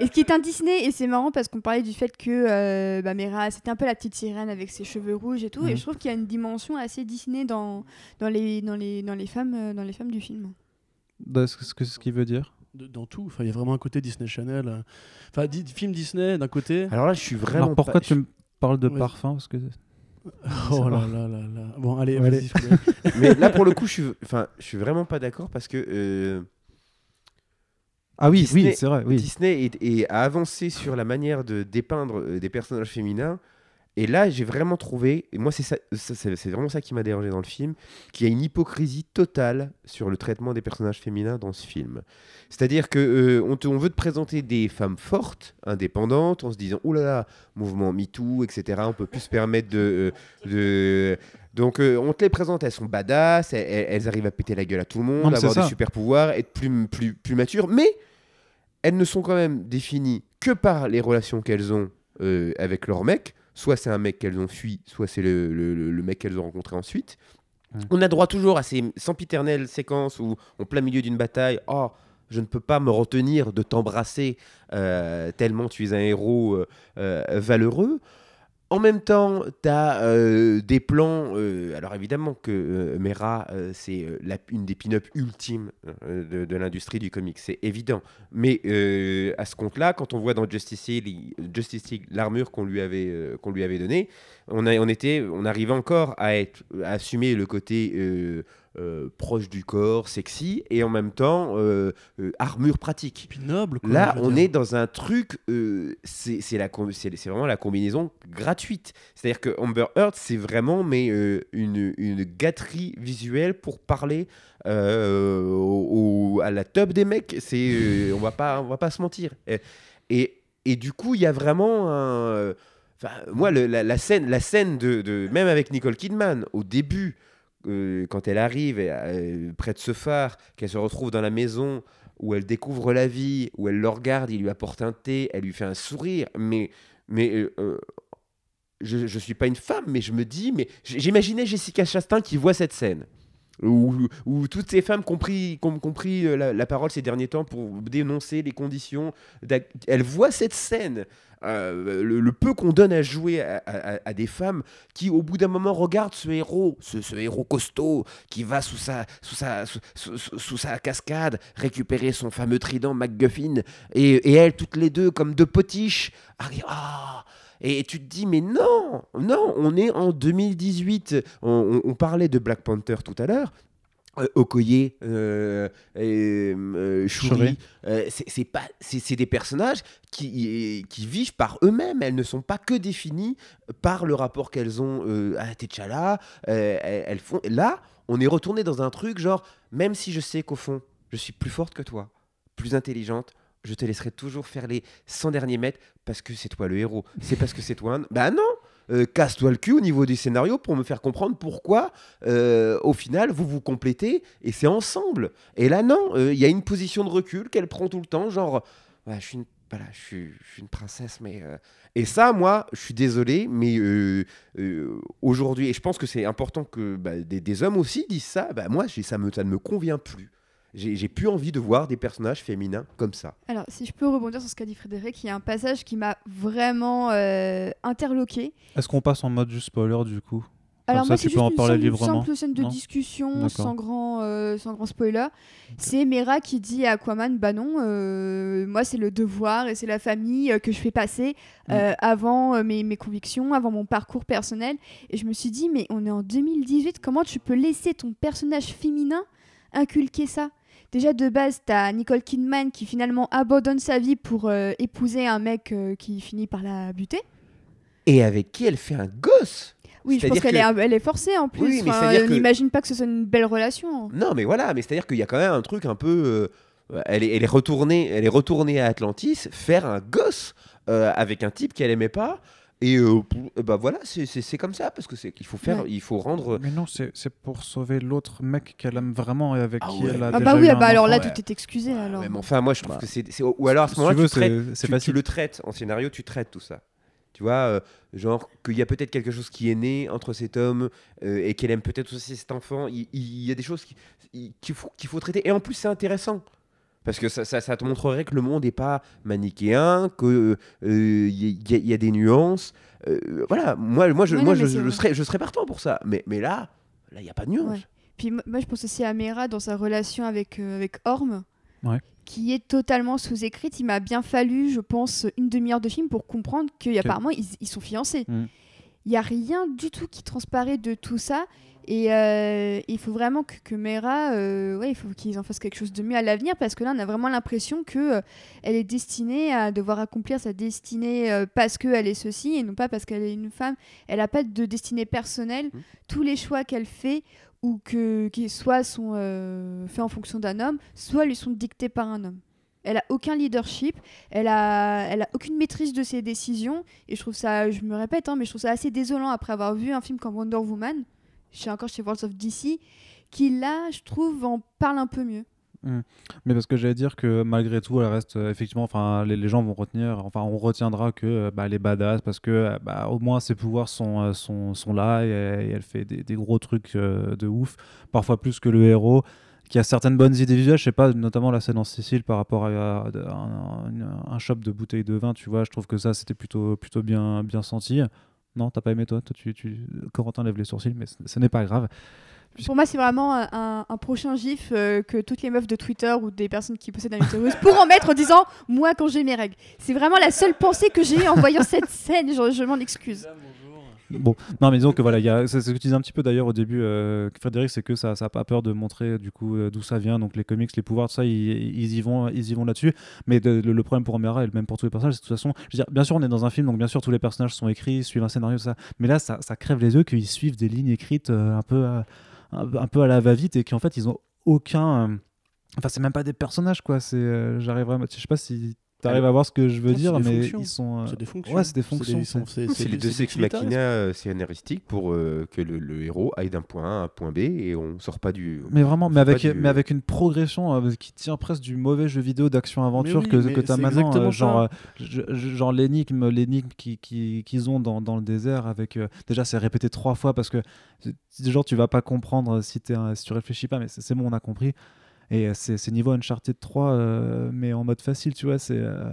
et ce qui est un Disney, et c'est marrant parce qu'on parlait du fait que euh, bah, Mera, c'était un peu la petite sirène avec ses cheveux rouges et tout, et je trouve qu'il y a une dimension assez Disney dans, dans, les, dans, les, dans, les, femmes, euh, dans les femmes du film. ce que ce qu'il veut dire dans tout. Enfin, il y a vraiment un côté Disney Channel. Euh. Enfin, film Disney d'un côté. Alors là, je suis vraiment. Alors pourquoi tu me parles de parfum parce que... Oh là là là là. Bon, allez, allez. Mais là, pour le coup, je suis, enfin, je suis vraiment pas d'accord parce que ah oui, oui c'est vrai. Oui. Disney a avancé sur la manière de dépeindre euh, des personnages féminins. Et là, j'ai vraiment trouvé, et moi, c'est ça, c'est vraiment ça qui m'a dérangé dans le film, qu'il y a une hypocrisie totale sur le traitement des personnages féminins dans ce film. C'est-à-dire que euh, on, on, veut te présenter des femmes fortes, indépendantes, en se disant, oh là là, mouvement MeToo, etc. On peut plus se permettre de, euh, de donc on te les présente, elles sont badass, elles, arrivent à péter la gueule à tout le monde, avoir des super pouvoirs, être plus, plus, plus matures, mais elles ne sont quand même définies que par les relations qu'elles ont euh, avec leur mec. Soit c'est un mec qu'elles ont fui, soit c'est le, le, mec qu'elles ont rencontré ensuite. On a droit toujours à ces sempiternelles séquences où, en plein milieu d'une bataille, oh, je ne peux pas me retenir de t'embrasser euh, tellement tu es un héros euh, valeureux. En même temps, tu as euh, des plans. Euh, alors évidemment que euh, Mera, c'est une des pin-up ultimes de, l'industrie du comics, c'est évident. Mais à ce compte-là, quand on voit dans Justice League, l'armure qu'on lui avait qu'on lui avait donnée, on, a, était, on arrivait encore à assumer le côté euh, proche du corps, sexy, et en même temps euh, euh, armure pratique. Puis noble. Là, on est dans un truc, c'est vraiment la combinaison gratuite. C'est-à-dire que Amber Heard, c'est vraiment mais une, une, gâterie visuelle pour parler au, à la top des mecs. C'est on va pas on va pas se mentir. Et, et, du coup, il y a vraiment un moi, la, scène, la scène de, de, même avec Nicole Kidman au début, euh, quand elle arrive euh, près de ce phare, qu'elle se retrouve dans la maison où elle découvre la vie, où elle le regarde, il lui apporte un thé, elle lui fait un sourire, mais, mais euh, je ne suis pas une femme, mais je me dis, mais j'imaginais Jessica Chastain qui voit cette scène. Où, toutes ces femmes compris, compris euh, la, la parole ces derniers temps pour dénoncer les conditions. Elles voient cette scène, euh, le, peu qu'on donne à jouer à, des femmes qui, au bout d'un moment, regardent ce héros, ce, héros costaud qui va sous sa, sous, sa, sous sa cascade récupérer son fameux trident MacGuffin et, et elles, toutes les deux, comme deux potiches, arrivent. Ah et tu te dis, mais non, non, on est en 2018. On, on- on parlait de Black Panther tout à l'heure. Euh, Okoye, euh, euh, Shuri, euh, c'est pas, c'est c'est des personnages qui, qui vivent par eux-mêmes. Elles ne sont pas que définies par le rapport qu'elles ont à T'Challa. Elles font. Là, on est retourné dans un truc genre, même si je sais qu'au fond, je suis plus forte que toi, plus intelligente, je te laisserai toujours faire les 100 derniers mètres parce que c'est toi le héros. C'est parce que c'est toi un... Bah non Euh, Casse-toi le cul au niveau du scénario pour me faire comprendre pourquoi, euh, au final, vous vous complétez et c'est ensemble. Et là, non, euh, il y a une position de recul qu'elle prend tout le temps, genre, je suis une, voilà, je une princesse, mais... Et ça, moi, je suis désolé, mais aujourd'hui, et je pense que c'est important que bah, des, hommes aussi disent ça, bah, moi, ça ne me convient plus. J'ai plus envie de voir des personnages féminins comme ça. Alors, si je peux rebondir sur ce qu'a dit Frédéric, il y a un passage qui m'a vraiment euh, interloqué. Est-ce qu'on passe en mode juste spoiler du coup? Alors ça, moi, c'est peux juste en une simple, scène de Non discussion sans grand, euh, sans grand spoiler. C'est Mera qui dit à Aquaman, bah non, euh, moi c'est le devoir et c'est la famille que je fais passer Mm. avant euh, mes, mes convictions, avant mon parcours personnel. Et je me suis dit, mais on est en 2018, comment tu peux laisser ton personnage féminin inculquer ça? Déjà de base, t'as Nicole Kidman qui finalement abandonne sa vie pour euh, épouser un mec euh, qui finit par la buter. Et avec qui elle fait un gosse Oui, je pense qu'elle que- est, elle est forcée en plus. Oui, mais Enfin, on que- n'imagine pas que ce soit une belle relation. Non, mais voilà, mais c'est-à-dire qu'il y a quand même un truc un peu. euh, elle, est, elle, est retournée, elle est retournée à Atlantis faire un gosse euh, avec un type qu'elle aimait pas. Et euh, euh, bah voilà, c'est- comme ça, parce que c'est qu'il faut faire, Ouais. il faut rendre. Mais non, c'est c'est pour sauver l'autre mec qu'elle aime vraiment et avec Ah qui ouais. elle a Ah déjà bah oui, eu ah un bah alors là, enfant. tout est excusé alors. Mais enfin, moi je trouve Bah. que c'est. Ou alors à ce moment-là, tu veux, tu, traites- c'est c'est tu- tu facile. le traites en scénario, tu traites tout ça. Tu vois, euh, genre qu'il y a peut-être quelque chose qui est né entre cet homme euh, et qu'elle aime peut-être aussi cet enfant. Il, il y a des choses qui- il- qu'il faut, qu'il faut traiter. Et en plus, c'est intéressant. Parce que ça, ça, ça te montrerait que le monde n'est pas manichéen, qu'il y, a- y a des nuances. Euh, voilà, moi, moi, je, Ouais, moi non, je, mais c'est je vrai. serais, je serais partant pour ça. Mais, mais là, là, il n'y a pas de nuance. Ouais. Puis mo- moi, je pense aussi à Mera dans sa relation avec, euh, avec Orm, Ouais. qui est totalement sous-écrite. Il m'a bien fallu, je pense, une demi-heure de film pour comprendre qu'apparemment, ils, ils sont fiancés. Mm. Il n'y a rien du tout qui transparaît de tout ça. Et euh, il faut vraiment que, que Mera, euh, ouais, il faut qu'ils en fassent quelque chose de mieux à l'avenir parce que là, on a vraiment l'impression que euh, elle est destinée à devoir accomplir sa destinée parce qu'elle est ceci et non pas parce qu'elle est une femme. Elle n'a pas de destinée personnelle. Mhm. Tous les choix qu'elle fait ou que qui soit sont faits en fonction d'un homme, soit lui sont dictés par un homme. Elle a aucun leadership, elle a, elle a aucune maîtrise de ses décisions et je trouve ça, je me répète, hein, mais je trouve ça assez désolant après avoir vu un film comme Wonder Woman, suis encore chez Worlds of DC, qui là, je trouve, en parle un peu mieux. Mais parce que j'allais dire que malgré tout, elle reste euh, effectivement. Enfin, les, gens vont retenir. Enfin, on retiendra que euh, bah, est badass parce que euh, bah, au moins ses pouvoirs sont, euh, sont, sont là et, elle fait des, gros trucs de ouf. Parfois plus que le héros qui a certaines bonnes idées visuelles. Je sais pas, notamment la scène en Sicile par rapport à, un- un shop de bouteilles de vin. Tu vois, je trouve que ça c'était plutôt plutôt bien bien senti. Non, t'as pas aimé toi, toi tu, tu... Corentin lève les sourcils, mais ce, n'est pas grave. Pour moi, c'est vraiment un, un- prochain gif euh, que toutes les meufs de Twitter ou des personnes qui possèdent un utérus pourront mettre en disant Moi, quand j'ai mes règles. C'est vraiment la seule pensée que j'ai eue en voyant cette scène. Je, je m'en excuse. Bon, non, mais disons que voilà, c'est ce que tu disais un petit peu d'ailleurs au début, euh, Frédéric, c'est que ça, ça pas peur de montrer du coup euh, d'où ça vient, donc les comics, les pouvoirs, tout ça, ils, y vont, vont là-dessus. Mais le, problème pour Mera et le même pour tous les personnages, c'est de toute façon, je veux dire, bien sûr, on est dans un film, donc bien sûr, tous les personnages sont écrits, suivent un scénario, ça. Mais là, ça, ça crève les yeux qu'ils suivent des lignes écrites euh, un peu, à, un, peu à la va-vite et qu'en fait, ils ont aucun. Enfin, c'est même pas des personnages, quoi. C'est, euh, j'arriverai, à- je sais pas si T'arrives à voir ce que je veux c'est dire, mais fonctions. ils sont. euh, C'est des fonctions. Ouais, c'est des fonctions. c'est- les deux sex machina euh, scénaristiques pour euh, que le, le héros aille d'un point A à un point B et on sort pas du. Mais vraiment, mais avec, du- mais avec une progression euh, qui tient presque du mauvais jeu vidéo d'action-aventure que, que tu as c'est maintenant. genre, genre l'énigme l'énigme qui- qui- qu'ils ont dans, dans le désert. avec Déjà, c'est répété trois fois parce que genre, tu vas pas comprendre si, un- si tu réfléchis pas, mais c'est bon, on a compris. Et euh, c'est niveau Uncharted 3, euh, mais en mode facile, tu vois. c'est euh,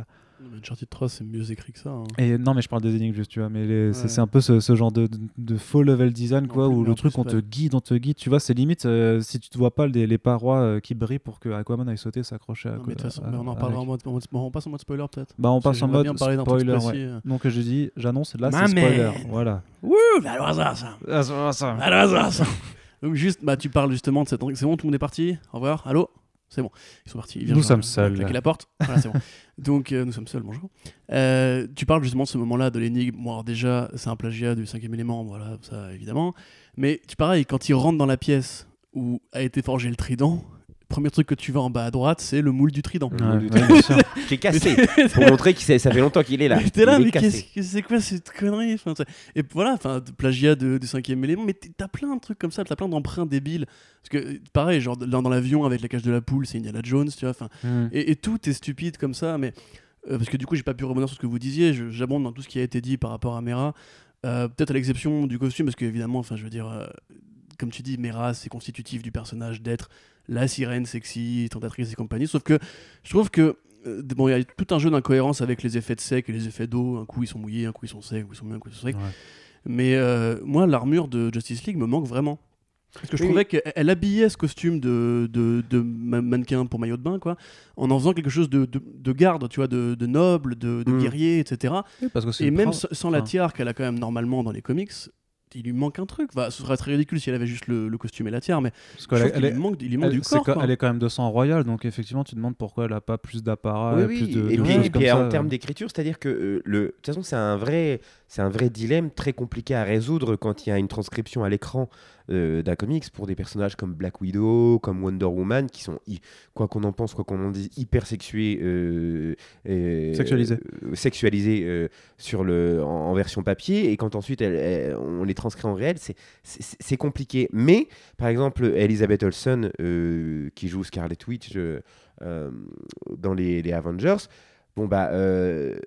Uncharted 3, c'est mieux écrit que ça. hein. Et non, mais je parle des énigmes juste, tu vois. Mais c'est Ouais. c'est un peu ce, ce genre de, de, de faux level design, quoi, plus- où le truc, on te guide, on te guide. Tu vois, c'est limite euh, si tu ne vois pas les, les parois euh, qui brillent pour que Aquaman aille sauter, s'accrocher à Non, mais de toute façon, à- mais on en avec. reparlera en mode, on passe en mode spoiler peut-être. Bah, on passe en mode spoiler, ouais. euh. Donc, je dis, j'annonce, là, c'est spoiler. Voilà. Wouh, alors ça. Ah, ça Donc juste, bah tu parles justement de cette. C'est bon, tout le monde est parti? Au revoir. Allô? C'est bon. Ils sont partis. Ils viennent Nous sommes seuls. La porte. Voilà, c'est bon. Donc euh, nous sommes seuls. Bonjour. Euh, tu parles justement de ce moment-là de l'énigme. Bon, alors déjà, c'est un plagiat du cinquième élément. Voilà, ça évidemment. Mais tu pareil, quand il rentre dans la pièce où a été forgé le trident. Premier truc que tu vois en bas à droite, c'est le moule du trident. Le du. Qui est cassé. pour montrer que ça fait longtemps qu'il est là. Mais T'es là, mais cassé. qu'est-ce que c'est quoi cette connerie Et voilà, enfin, plagiat de, du cinquième élément, mais t'as plein de trucs comme ça, t'as plein d'emprunts débiles. Parce que, pareil, genre dans, dans l'avion avec la cage de la poule, c'est Indiana Jones, tu vois, enfin, Hmm. et, et tout est stupide comme ça, mais euh, parce que du coup, j'ai pas pu rebondir sur ce que vous disiez, j'abonde dans tout ce qui a été dit par rapport à Mera, Euh, peut-être à l'exception du costume, parce qu'évidemment, enfin, je veux dire, euh, comme tu dis, Mera, c'est constitutif du personnage d'être la sirène sexy, tentatrice et compagnie, sauf que je trouve que euh, bon, il y a tout un jeu d'incohérence avec les effets de sec et les effets d'eau. Un coup ils sont mouillés, un coup ils sont secs, un coup ils sont mouillés, un coup ils sont secs. Ouais. Mais euh, moi, l'armure de Justice League me manque vraiment. Parce que je Oui. trouvais qu'elle elle habillait ce costume de, de, de ma- mannequin pour maillot de bain, quoi, en en faisant quelque chose de, de, de garde, tu vois, de, de noble, de, de Mm. guerrier, etc. Oui, parce que c'est Et même sans, la tiare qu'elle a quand même normalement dans les comics, il lui manque un truc. Enfin, ce serait très ridicule si elle avait juste le, le costume et la tiare, mais parce est- qu'il elle lui est- manque, il lui manque elle- du corps. quoi- elle est quand même de sang royal, donc effectivement, tu te demandes pourquoi elle a pas plus d'apparat, Oui, et oui. plus de, et de puis, choses et comme puis, ça. en termes d'écriture, c'est-à-dire que euh, le, de toute façon, c'est un vrai, c'est un vrai dilemme très compliqué à résoudre quand il y a une transcription à l'écran euh, d'un comics pour des personnages comme Black Widow, comme Wonder Woman, qui sont, quoi qu'on en pense, quoi qu'on en dise, hyper sexués, euh, Sexualisés. euh, sexualisés euh, sur le, en, en version papier, et quand ensuite elle- elle- on les transcrit en réel, c'est, compliqué. Mais par exemple, Elizabeth Olsen, euh, qui joue Scarlet Witch euh, euh, dans les, les Avengers, bon bah euh,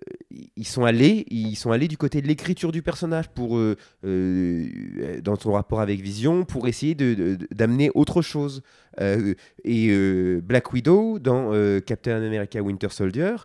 ils sont allés ils sont allés du côté de l'écriture du personnage pour euh, euh, dans son rapport avec Vision pour essayer de- d'amener autre chose. Et Black Widow dans Captain America Winter Soldier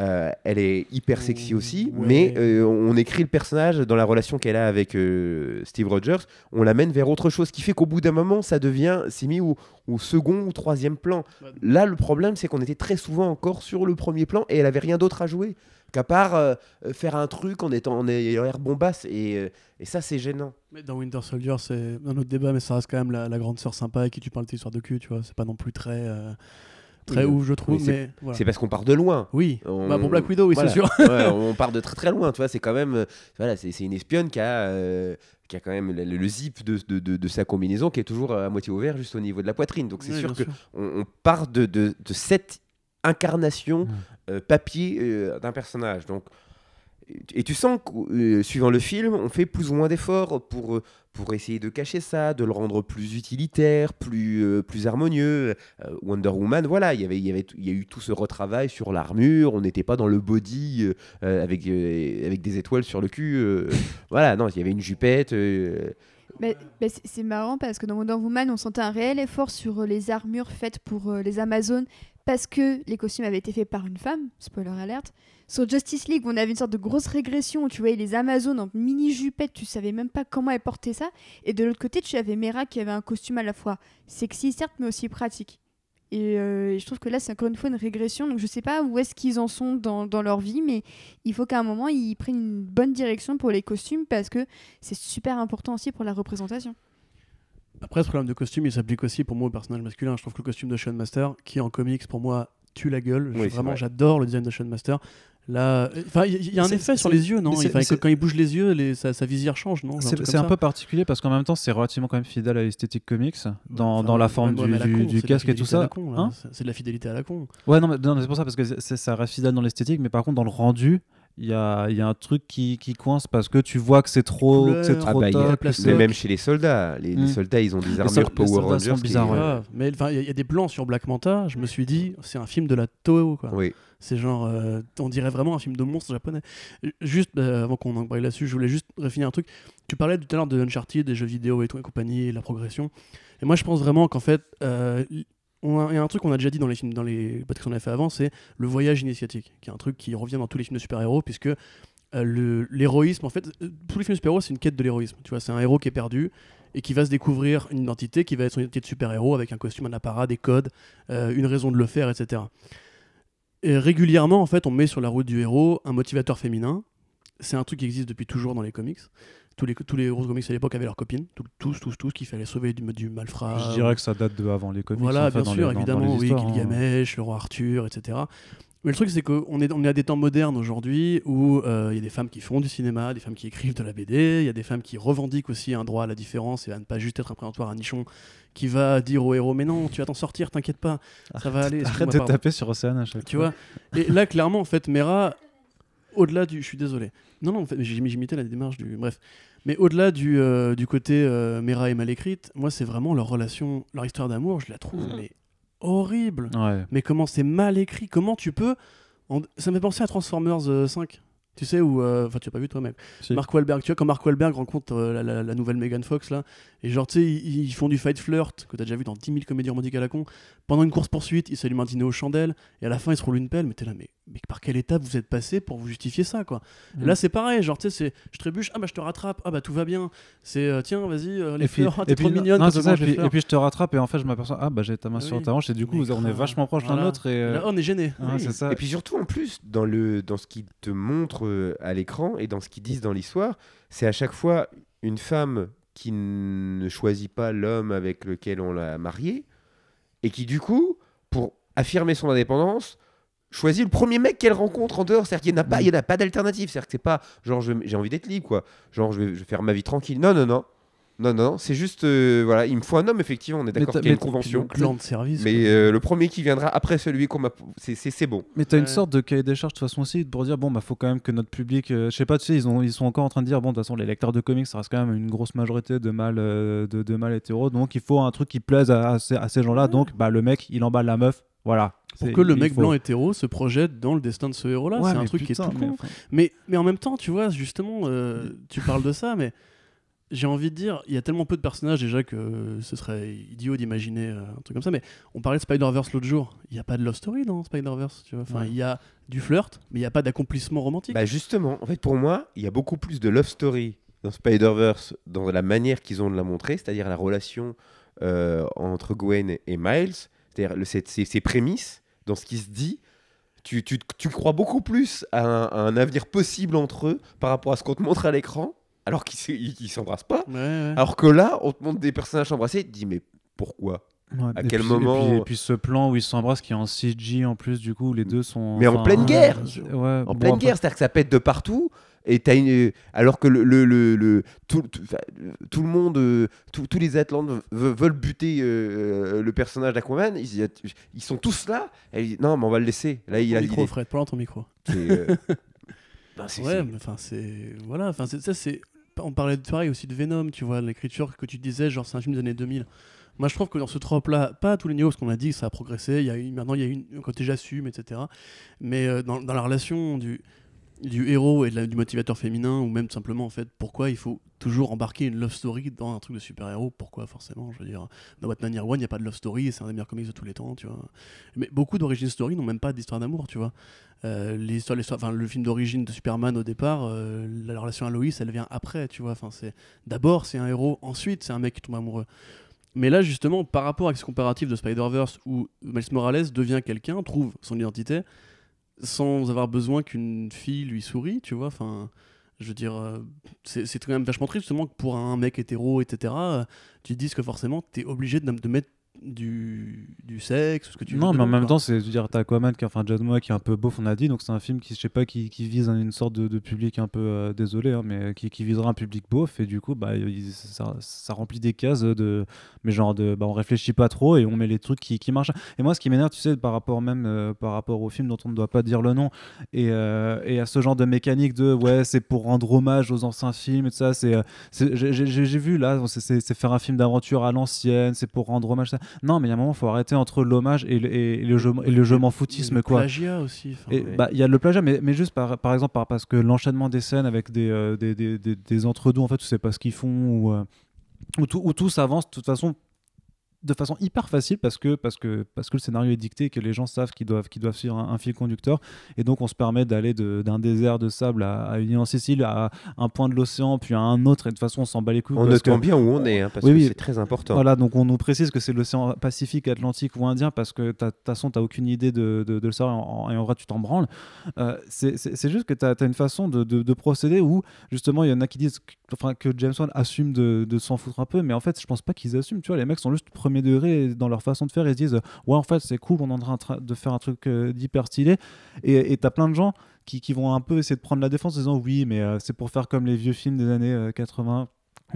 euh, elle est hyper sexy Ouh, aussi, ouais. mais euh, on écrit le personnage dans la relation qu'elle a avec euh, Steve Rogers, on l'amène vers autre chose, qui fait qu'au bout d'un moment, ça devient, c'est mis au, au second ou troisième plan. Là, le problème, c'est qu'on était très souvent encore sur le premier plan et elle avait rien d'autre à jouer qu'à part faire un truc en étant en ayant l'air bombasse et, et ça, c'est gênant. Mais dans Winter Soldier, c'est un autre débat, mais ça reste quand même la, la grande sœur sympa avec qui tu parles tes histoires de cul, tu vois. C'est pas non plus très, très ouf, je trouve, mais voilà. C'est parce qu'on part de loin. Oui, On- bah, pour Black Widow, oui, Voilà. c'est sûr. Ouais, on part de très très loin, tu vois, c'est quand même euh, voilà, c'est une espionne qui a euh, qui a quand même le, le zip de, de, de- de sa combinaison qui est toujours à moitié ouvert juste au niveau de la poitrine. Donc c'est Oui, sûr que on, part de, cette incarnation euh, papier euh, d'un personnage. Donc et tu sens que euh, suivant le film, on fait plus ou moins d'efforts pour euh, pour essayer de cacher ça, de le rendre plus utilitaire, plus euh, plus harmonieux. Euh, Wonder Woman, voilà, il y avait il y avait il y a eu tout ce retravail sur l'armure. On n'était pas dans le body avec euh, avec des étoiles sur le cul. euh, voilà, non, il y avait une jupette. euh, Mais, mais c'est- marrant parce que dans Wonder Woman, on sentait un réel effort sur les armures faites pour les Amazones parce que les costumes avaient été faits par une femme, spoiler alerte. Sur Justice League, on avait une sorte de grosse régression où tu voyais les Amazones en mini jupette, tu savais même pas comment elles portaient ça. Et de l'autre côté, tu avais Mera qui avait un costume à la fois sexy, certes, mais aussi pratique. Et, euh, et je trouve que là, c'est encore une fois une régression. Donc je sais pas où est-ce qu'ils en sont dans, dans leur vie, mais il faut qu'à un moment, ils prennent une bonne direction pour les costumes parce que c'est super important aussi pour la représentation. Après, ce problème de costume, il s'applique aussi pour moi au personnage masculin. Je trouve que le costume de Sean Master, qui en comics, pour moi, tue la gueule. Oui, vraiment, vrai. j'adore le design de Sean Master. Là, enfin, il y, a un effet sur les yeux, non? Enfin, Quand il bouge les yeux, les, sa, sa visière change, non? C'est un peu particulier parce qu'en même temps, c'est relativement quand même fidèle à l'esthétique comics dans, Enfin, dans la forme ouais, du, la du- con, la casque et tout la ça. Hein? C'est- de la fidélité à la con. Ouais, non, mais, non, c'est pour ça parce que ça reste fidèle dans l'esthétique, mais par contre, dans le rendu, il y a, il y a un truc qui, qui coince parce que tu vois que c'est trop, c'est Couleur. Ah trop bah, il y a- top, place que- Mais même chez les soldats, les, les Mm. soldats, ils ont des armures Power Rangers. sont qui- bizarres, ouais. Grave. Mais enfin, il y, a- y a des plans sur Black Manta, je me suis dit, c'est un film de la Toho, quoi. Oui. C'est genre, euh, on dirait vraiment un film de monstre japonais. Euh, Juste, euh, avant qu'on en parle là-dessus, je voulais juste finir un truc. Tu parlais tout à l'heure de Uncharted, des jeux vidéo et tout et compagnie, et la progression. Et moi, je pense vraiment qu'en fait, euh, on il y a un truc qu'on a déjà dit dans les films, dans les podcasts qu'on a fait avant, c'est le voyage initiatique, qui est un truc qui revient dans tous les films de super-héros, puisque euh, l'héroïsme, en fait, euh, tous les films de super-héros, c'est une quête de l'héroïsme. Tu vois, c'est un héros qui est perdu et qui va se découvrir une identité qui va être son identité de super-héros avec un costume, un apparat, des codes, euh, une raison de le faire, etc. Et régulièrement, en fait, on met sur la route du héros un motivateur féminin. C'est un truc qui existe depuis toujours dans les comics. Tous les, tous les héros de comics à l'époque avaient leurs copines, Tout- tous, tous, tous, qu'il fallait sauver du, du malfrat. Je dirais que ça date de avant les comics. Voilà, en fait, bien sûr, les- dans- dans évidemment, oui, hein. Gilgamesh, le roi Arthur, etc. Mais le truc, c'est qu'on est, on est à des temps modernes aujourd'hui où euh, il y a des femmes qui font du cinéma, des femmes qui écrivent de la BD, il y a des femmes qui revendiquent aussi un droit à la différence et à ne pas juste être un présentoir à nichon qui va dire au héros Mais non, tu vas t'en sortir, t'inquiète pas, ça va aller. Arrête de taper sur Océane à chaque Tu fois. vois Et là, clairement, en fait, Mera, au-delà du. Je suis désolé. Non, non, en fait, j'imitais la démarche du. Bref. Mais au-delà du, euh, du côté euh, Mera est mal écrite, moi, c'est vraiment leur relation, leur histoire d'amour, je la trouve mais horrible. Ouais. Mais comment c'est mal écrit Comment tu peux. en- Ça me fait penser à Transformers euh, 5. Tu sais, où. euh, Enfin, tu as pas vu toi, mec. Si. Mark Wahlberg, tu vois, quand Mark Wahlberg rencontre euh, la, la- la nouvelle Megan Fox, là, et genre, tu sais, ils, ils font du fight flirt, que t'as déjà vu dans 10 000 comédies romantiques à la con. Pendant une course-poursuite, ils s'allument un dîner aux chandelles, et à la fin, ils se roulent une pelle, mais t'es là, mais, mais par quelle étape vous êtes passé pour vous justifier ça, quoi? Mm. Là, c'est pareil, genre, tu sais, c'est je trébuche, ah bah je te rattrape, ah bah tout va bien. C'est euh, tiens, vas-y, euh, les Et fleurs, ah, et t'es trop mignonne non, ça, et les puis, et puis je te rattrape et en fait je m'aperçois ah bah j'ai ta main Ah sur ta hanche et du coup Mais on est vachement proche l'un Voilà. l'autre et euh, Là, on est gêné. ouais, Oui. c'est ça. Et puis surtout, en plus, dans, le, dans ce qu'ils te montrent euh, à l'écran et dans ce qu'ils disent dans l'histoire, c'est à chaque fois une femme qui ne choisit pas l'homme avec lequel on l'a marié et qui, du coup, pour affirmer son indépendance, choisit le premier mec qu'elle rencontre en dehors. C'est-à-dire qu'il n'y en a pas, il y en a pas d'alternative. C'est-à-dire que c'est pas genre j'ai envie d'être libre, quoi. Genre je vais, je vais faire ma vie tranquille. Non, non, non. Non, non, c'est juste, euh, voilà, il me faut un homme, effectivement, on est d'accord qu'il y a mais une convention. Clan de service. Mais euh, le premier qui viendra après celui qu'on m'a. C'est- bon. Mais t'as une sorte de cahier des charges de toute façon aussi pour dire bon bah faut quand même que notre public, euh, je sais pas tu sais ils ont ils sont encore en train de dire bon de toute façon les lecteurs de comics ça reste quand même une grosse majorité de mâles euh, de, de mâles hétéros donc il faut un truc qui plaise à, à ces, à ces gens-là donc bah le mec il emballe la meuf voilà. Pour C'est- que le mec faut- blanc hétéro se projette dans le destin de ce héros-là. Ouais, c'est un truc qui est tout mais con. enfin, Mais, mais en même temps, tu vois, justement, euh, tu parles de ça, mais j'ai envie de dire, il y a tellement peu de personnages déjà que ce serait idiot d'imaginer euh, un truc comme ça. Mais on parlait de Spider-Verse l'autre jour. Il n'y a pas de love story dans Spider-Verse, tu vois. Enfin, Ouais. il y a du flirt, mais il n'y a pas d'accomplissement romantique. Bah justement, en fait, pour moi, il y a beaucoup plus de love story dans Spider-Verse, dans la manière qu'ils ont de la montrer, c'est-à-dire la relation euh, entre Gwen et Miles, c'est-à-dire le- ses, ses- prémices, dans ce qui se dit. Tu, tu, tu crois beaucoup plus à un, à un avenir possible entre eux par rapport à ce qu'on te montre à l'écran, alors qu'ils ne s'embrassent pas. Ouais, ouais. Alors que là, on te montre des personnages embrassés, tu te dis mais pourquoi? Ouais, À et quel puis- moment- et puis, et puis ce plan où ils s'embrassent qui est en CG en plus du coup les deux sont Mais en pleine guerre. ouais, En bon, pleine après- guerre, c'est-à-dire que ça pète de partout. Et t'as une... Alors que le, le, le, le- tout, tout, tout le monde, euh, tous tous les Atlantes ve- veulent buter euh, le personnage d'Aquaman, ils, ils sont tous là. Et non, mais on va le laisser. Là, il Ton a micro. Fred, dans ton micro. Euh, non, Ouais, mais enfin, c'est. Voilà, enfin, ça, c'est. On parlait de pareil aussi de Venom, tu vois, l'écriture que tu disais, genre, c'est un film des années 2000. Moi, je trouve que dans ce trope-là, pas à tous les niveaux, parce qu'on a dit que ça a progressé, il y a maintenant, il y a une, un côté j'assume, etc. Mais euh, dans, dans la relation du, du héros et de du motivateur féminin, ou même simplement, en fait, pourquoi il faut toujours embarquer une love story dans un truc de super-héros? Pourquoi, forcément? Je veux dire, dans Batman Year One, il n'y a pas de love story, et c'est un des meilleurs comics de tous les temps, tu vois. Mais beaucoup d'origine story n'ont même pas d'histoire d'amour, tu vois. Euh, enfin, le film d'origine de Superman au départ, euh, la relation à Lois, elle vient après, tu vois. Enfin, c'est d'abord c'est un héros, ensuite c'est un mec qui tombe amoureux. Mais là, justement, par rapport à ce comparatif de Spider-Verse où Miles Morales devient quelqu'un, trouve son identité, sans avoir besoin qu'une fille lui sourie, tu vois. Enfin, je veux dire, euh, c'est quand même vachement triste justement que pour un mec hétéro, etc., euh, tu te dises que forcément, t'es obligé de, de mettre du, du sexe, ce que tu veux. Non, mais en même temps, c'est dire, t'as Aquaman qui, enfin, Jason Momoa qui est un peu beauf, on a dit, donc c'est un film qui, je sais pas, qui, qui vise une sorte de, de public un peu, euh, désolé, hein, mais qui, qui visera un public beauf, et du coup, bah, il- ça, ça remplit des cases de, mais genre de, bah, on réfléchit pas trop et on met les trucs qui, qui marchent. Et moi, ce qui m'énerve, tu sais, par rapport même, euh, par rapport au film dont on ne doit pas dire le nom, et, euh, et à ce genre de mécanique de, ouais, c'est pour rendre hommage aux anciens films et tout ça, c'est, j'ai- vu là, c'est faire un film d'aventure à l'ancienne, c'est pour rendre hommage. Ça. Non, mais il y a un moment, il faut arrêter entre l'hommage et, le- et, et le jeu, et le jeu m'en foutisme, Le quoi. plagiat aussi. ouais. bah, il y a le plagiat, mais, mais juste par, par exemple, par- parce que l'enchaînement des scènes avec des, euh, des, des, des, des entre-deux, en fait, tu sais pas ce qu'ils font, ou, euh, où, tout, où tout s'avance de toute façon de façon hyper facile parce que, parce que, parce que le scénario est dicté et que les gens savent qu'ils doivent, qu'ils doivent suivre un, un fil conducteur. Et donc, on se permet d'aller d'un désert de sable à, à une île en Sicile, à un point de l'océan, puis à un autre. Et de toute façon, on s'en bat les couilles. Que- notant bien où on est, hein, parce Oui, que oui. c'est très important. voilà, donc on nous précise que c'est l'océan Pacifique, Atlantique ou Indien parce que de toute façon, tu n'as aucune idée de, de- de le savoir et en, en vrai, tu t'en branles. Euh, c'est juste que tu as, une façon de, de- de procéder où, justement, il y en a qui disent que, enfin, que James Wan assume de, de s'en foutre un peu, mais en fait, je pense pas qu'ils assument. Tu vois, les mecs sont juste premier degré dans leur façon de faire et se disent Ouais, en fait, c'est cool, on est en train tra- de faire un truc euh, d'hyper stylé. Et tu as plein de gens qui, qui vont un peu essayer de prendre la défense en disant Oui, mais euh, c'est pour faire comme les vieux films des années euh, 80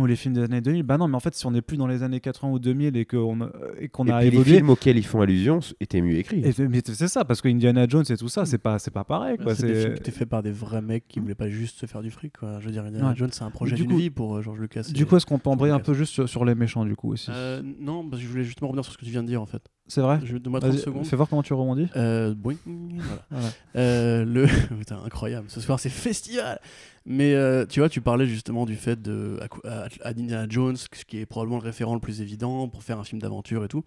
ou les films des années 2000, bah non, mais en fait, si on n'est plus dans les années 80 ou 2000 et qu'on et qu'on Et a puis les évolué. films auxquels ils font allusion étaient mieux écrits. et- mais c'est ça, parce que Indiana Jones et tout ça, c'est pas, c'est pas pareil. C'est des films qui étaient faits par des vrais mecs qui voulaient pas juste se faire du fric. Quoi. Je veux dire, Indiana Ouais. Jones, c'est un projet Du d'une vie pour euh, George Lucas. Du coup, est-ce qu'on peut embrayer un peu juste sur, sur les méchants, du coup, aussi Euh, non, parce que je voulais justement revenir sur ce que tu viens de dire en fait. C'est vrai Je donne-moi 30 Vas-y, secondes. Fais voir comment tu rebondis. Euh, boing, voilà. Voilà. Euh, le... Putain, incroyable. Ce soir, c'est festival. Mais euh, tu vois, tu parlais justement du fait de à Indiana Jones, ce qui est probablement le référent le plus évident pour faire un film d'aventure et tout.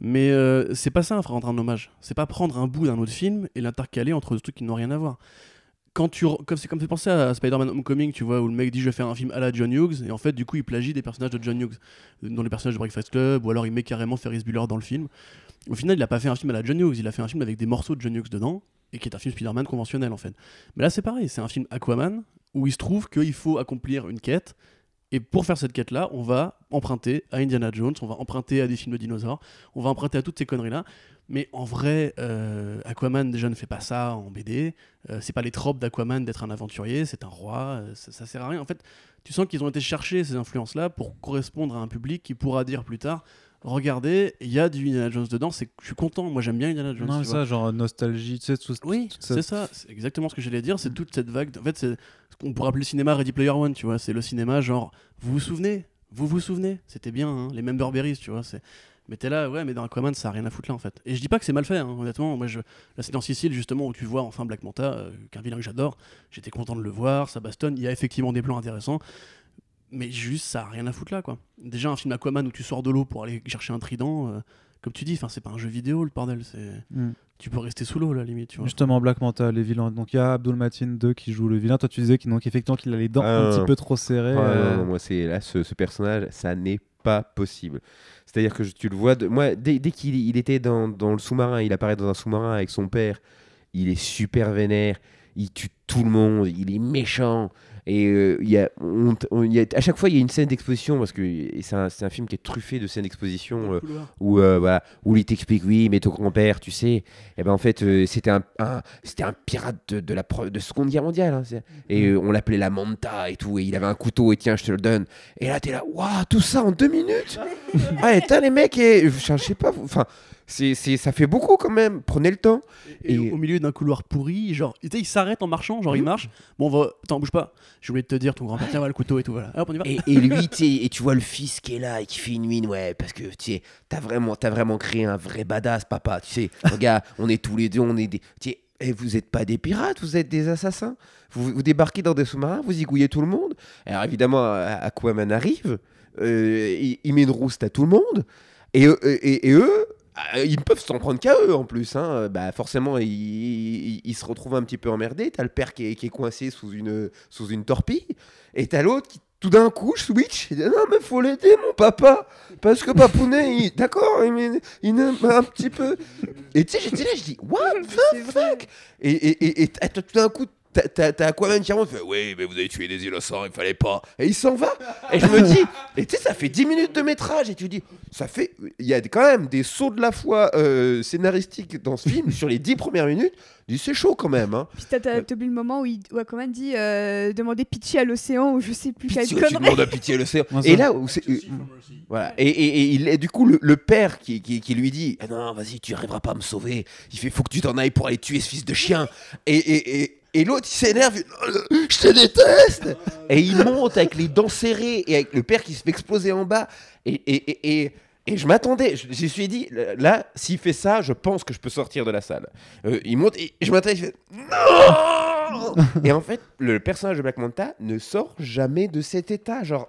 Mais euh, c'est pas ça, rendre un hommage. C'est pas prendre un bout d'un autre film et l'intercaler entre deux trucs qui n'ont rien à voir. Quand tu comme c'est comme fait penser à Spider-Man Homecoming, tu vois, où le mec dit je vais faire un film à la John Hughes et en fait du coup il plagie des personnages de John Hughes dans les personnages de Breakfast Club ou alors il met carrément Ferris Bueller dans le film. Au final, il a pas fait un film à la John Hughes, il a fait un film avec des morceaux de John Hughes dedans et qui est un film Spider-Man conventionnel en fait. Mais là c'est pareil, c'est un film Aquaman où il se trouve qu'il faut accomplir une quête et pour faire cette quête là, on va emprunter à Indiana Jones, on va emprunter à des films de dinosaures, on va emprunter à toutes ces conneries là. Mais en vrai, euh, Aquaman déjà ne fait pas ça en BD. Euh, c'est pas les tropes d'Aquaman d'être un aventurier, c'est un roi. euh, ça, ça sert à rien. En fait, tu sens qu'ils ont été chercher ces influences-là pour correspondre à un public qui pourra dire plus tard regardez, il y a du Indiana Jones dedans. C'est, je suis content. Moi, j'aime bien Indiana Jones. Non, mais vois. ça, genre nostalgie, tu sais, tout, Oui, c'est cette- ça, c'est exactement ce que j'allais dire, c'est toute cette vague. En fait, c'est ce qu'on pourrait appeler le cinéma Ready Player One, tu vois. C'est le cinéma genre, vous vous souvenez Vous vous souvenez C'était bien, hein, les Member Berries, tu vois. C'est... Mais t'es là, ouais, mais dans Aquaman, ça a rien à foutre là en fait. Et je dis pas que c'est mal fait, hein, honnêtement. Moi, je... Là, c'est dans Sicile, justement, où tu vois enfin Black Manta, euh, qu'un vilain que j'adore. J'étais content de le voir, ça bastonne. Il y a effectivement des plans intéressants. Mais juste, ça a rien à foutre là, quoi. Déjà, un film Aquaman où tu sors de l'eau pour aller chercher un trident, euh, comme tu dis, enfin, c'est pas un jeu vidéo, le bordel. C'est... Mm. Tu peux rester sous l'eau, là, limite, tu vois. Justement, Black Manta, les vilains. Donc il y a Abdul Matin 2 qui joue le vilain. Toi, tu disais qu'il donc, effectivement, qu'il a les dents Ah, un non. petit peu trop serrées. Ah, euh, non, non, moi, c'est là, ce, ce personnage, ça n'est pas possible. C'est-à-dire que tu le vois, moi, dès, dès qu'il il était dans, dans le sous-marin, il apparaît dans un sous-marin avec son père, il est super vénère, il tue tout le monde, il est méchant. Et euh, y a, on- on- y a- à chaque fois, il y a une scène d'exposition, parce que c'est un, un film qui est truffé de scènes d'exposition. euh, où, euh, voilà, où il t'explique oui mais ton grand-père tu sais et ben en fait euh, c'était un, un- c'était un pirate de, de la de seconde guerre mondiale hein, et euh, on l'appelait la manta et tout et il avait un couteau et tiens je te le donne. Et là t'es là waouh tout ça en deux minutes? Ouais putain les mecs et, je sais pas enfin c'est, c'est, ça fait beaucoup quand même prenez le temps Et, Et- au milieu d'un couloir pourri, genre, tu sais, il s'arrête en marchant, genre il marche. Bon, on va. Attends, bouge pas. J'ai oublié de te dire, ton grand-père, tiens, voilà le couteau et tout, voilà. Hop, on y va. Et, et lui, et tu vois le fils qui est là et qui fait une mine, ouais, parce que tu sais, t'as vraiment, t'as vraiment créé un vrai badass, papa. Tu sais, regarde, on est tous les deux, on est des. Tu et vous êtes pas des pirates, vous êtes des assassins. Vous, vous débarquez dans des sous-marins, vous zigouillez tout le monde. Alors évidemment, Aquaman arrive, euh, il, il met une rouste à tout le monde, et, et, et eux. Euh, Ils peuvent s'en prendre qu'à eux en plus. Hein. Bah, forcément, ils, ils- ils se retrouvent un petit peu emmerdés. T'as le père qui est, qui est coincé sous une, sous une torpille. Et t'as l'autre qui, tout d'un coup, switch. Il dit, non, mais faut l'aider, mon papa. Parce que Papounet, il- d'accord, il, il aime un petit peu. Et tu sais, j'étais là, je dis, what the fuck Et, et, et, et t'as tout d'un coup, t'as- t'as t'as Aquaman qui remonte, fait Oui, mais vous avez tué des innocents, il fallait pas. Et il s'en va. Et je me dis, et tu sais, ça fait 10 minutes de métrage. Et tu dis, ça fait. Il y a quand même des sauts de la foi euh, scénaristiques dans ce film sur les 10 premières minutes. Je dis, C'est chaud quand même. Hein. Puis t'as- oublié le moment où, il, où Aquaman dit euh, demander pitié à l'océan ou je sais plus quelle Pitié, tu connerie. demandes à pitié l'océan. Ouais, Et là, où c'est- euh, Voilà. Et, et- et il est du coup le, le père qui, qui, qui lui dit Ah Non, vas-y, tu arriveras pas à me sauver. Il fait Faut que tu t'en ailles pour aller tuer ce fils de chien. Et, et, et, l'autre il s'énerve Je te déteste Et il monte avec les dents serrées et avec le père qui se fait exploser en bas. Et, et, et, et, je m'attendais, je, je me suis dit Là, s'il fait ça, je pense que je peux sortir de la salle. Euh, il monte et je m'attendais, il fait Non Et en fait, le personnage de Black Manta ne sort jamais de cet état. Genre.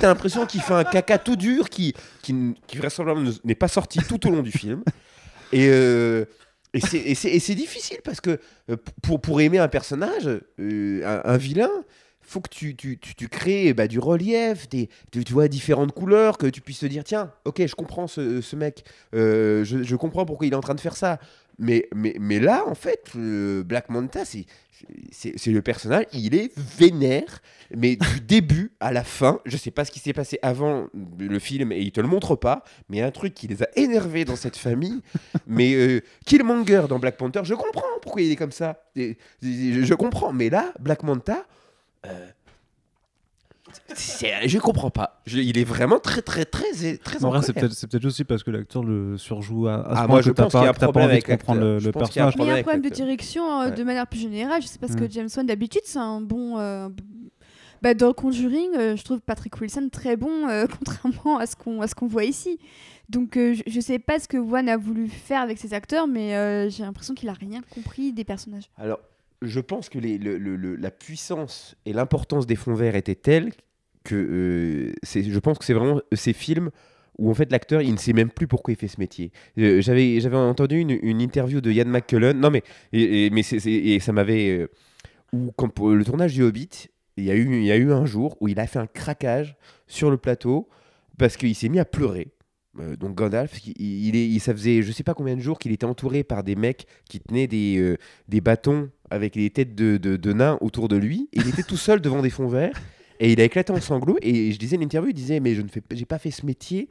T'as l'impression qu'il fait un caca tout dur qui, qui, vraisemblablement ne- n'est pas sorti tout au long du film. Et, euh, et c'est- difficile parce que euh, pour, aimer un personnage, euh, un, vilain, faut que tu, tu, crées bah, du relief, des, tu, vois différentes couleurs, que tu puisses te dire tiens, ok, je comprends ce, mec, euh, je comprends pourquoi il est en train de faire ça. Mais, mais, mais là, en fait, euh, Black Manta, c'est le personnage, il est vénère, mais du début à la fin, je sais pas ce qui s'est passé avant le film et il te le montre pas, mais un truc qui les a énervés dans cette famille. mais euh, Killmonger dans Black Panther, je comprends pourquoi il est comme ça. Je, je comprends, mais là, Black Manta, euh, je comprends pas. Je- il est vraiment très, très, très, très En vrai, c'est peut-être c'est peut-être aussi parce que l'acteur le surjoue à, à Ah, moi, je pense pas, qu'il y a un problème avec comprendre le, le personnage. Mais il y a un problème de direction euh, Ouais. de manière plus générale. Je sais pas ce que Mm. James Wan d'habitude, c'est un bon. euh, bah, dans Conjuring, euh, je trouve Patrick Wilson très bon, euh, contrairement à ce qu'on voit ici. Donc euh, je, je sais pas ce que Wan a voulu faire avec ses acteurs, mais euh, j'ai l'impression qu'il a rien compris des personnages. Alors, je pense que la puissance et l'importance des fonds verts étaient telles que euh, je pense que c'est vraiment ces films où en fait l'acteur il ne sait même plus pourquoi il fait ce métier. Euh, J'avais j'avais entendu une, interview de Ian McKellen, non mais et, mais et ça m'avait euh, où quand le tournage du Hobbit, il y a eu il y a eu un jour où il a fait un craquage sur le plateau parce qu'il s'est mis à pleurer. Euh, donc Gandalf, il, ça faisait je sais pas combien de jours qu'il était entouré par des mecs qui tenaient des, euh, des bâtons avec les têtes de, de, nains autour de lui. Il était tout seul devant des fonds verts. Et il a éclaté en sanglots. Et je disais une interview, il disait Mais je ne fais, j'ai pas fait ce métier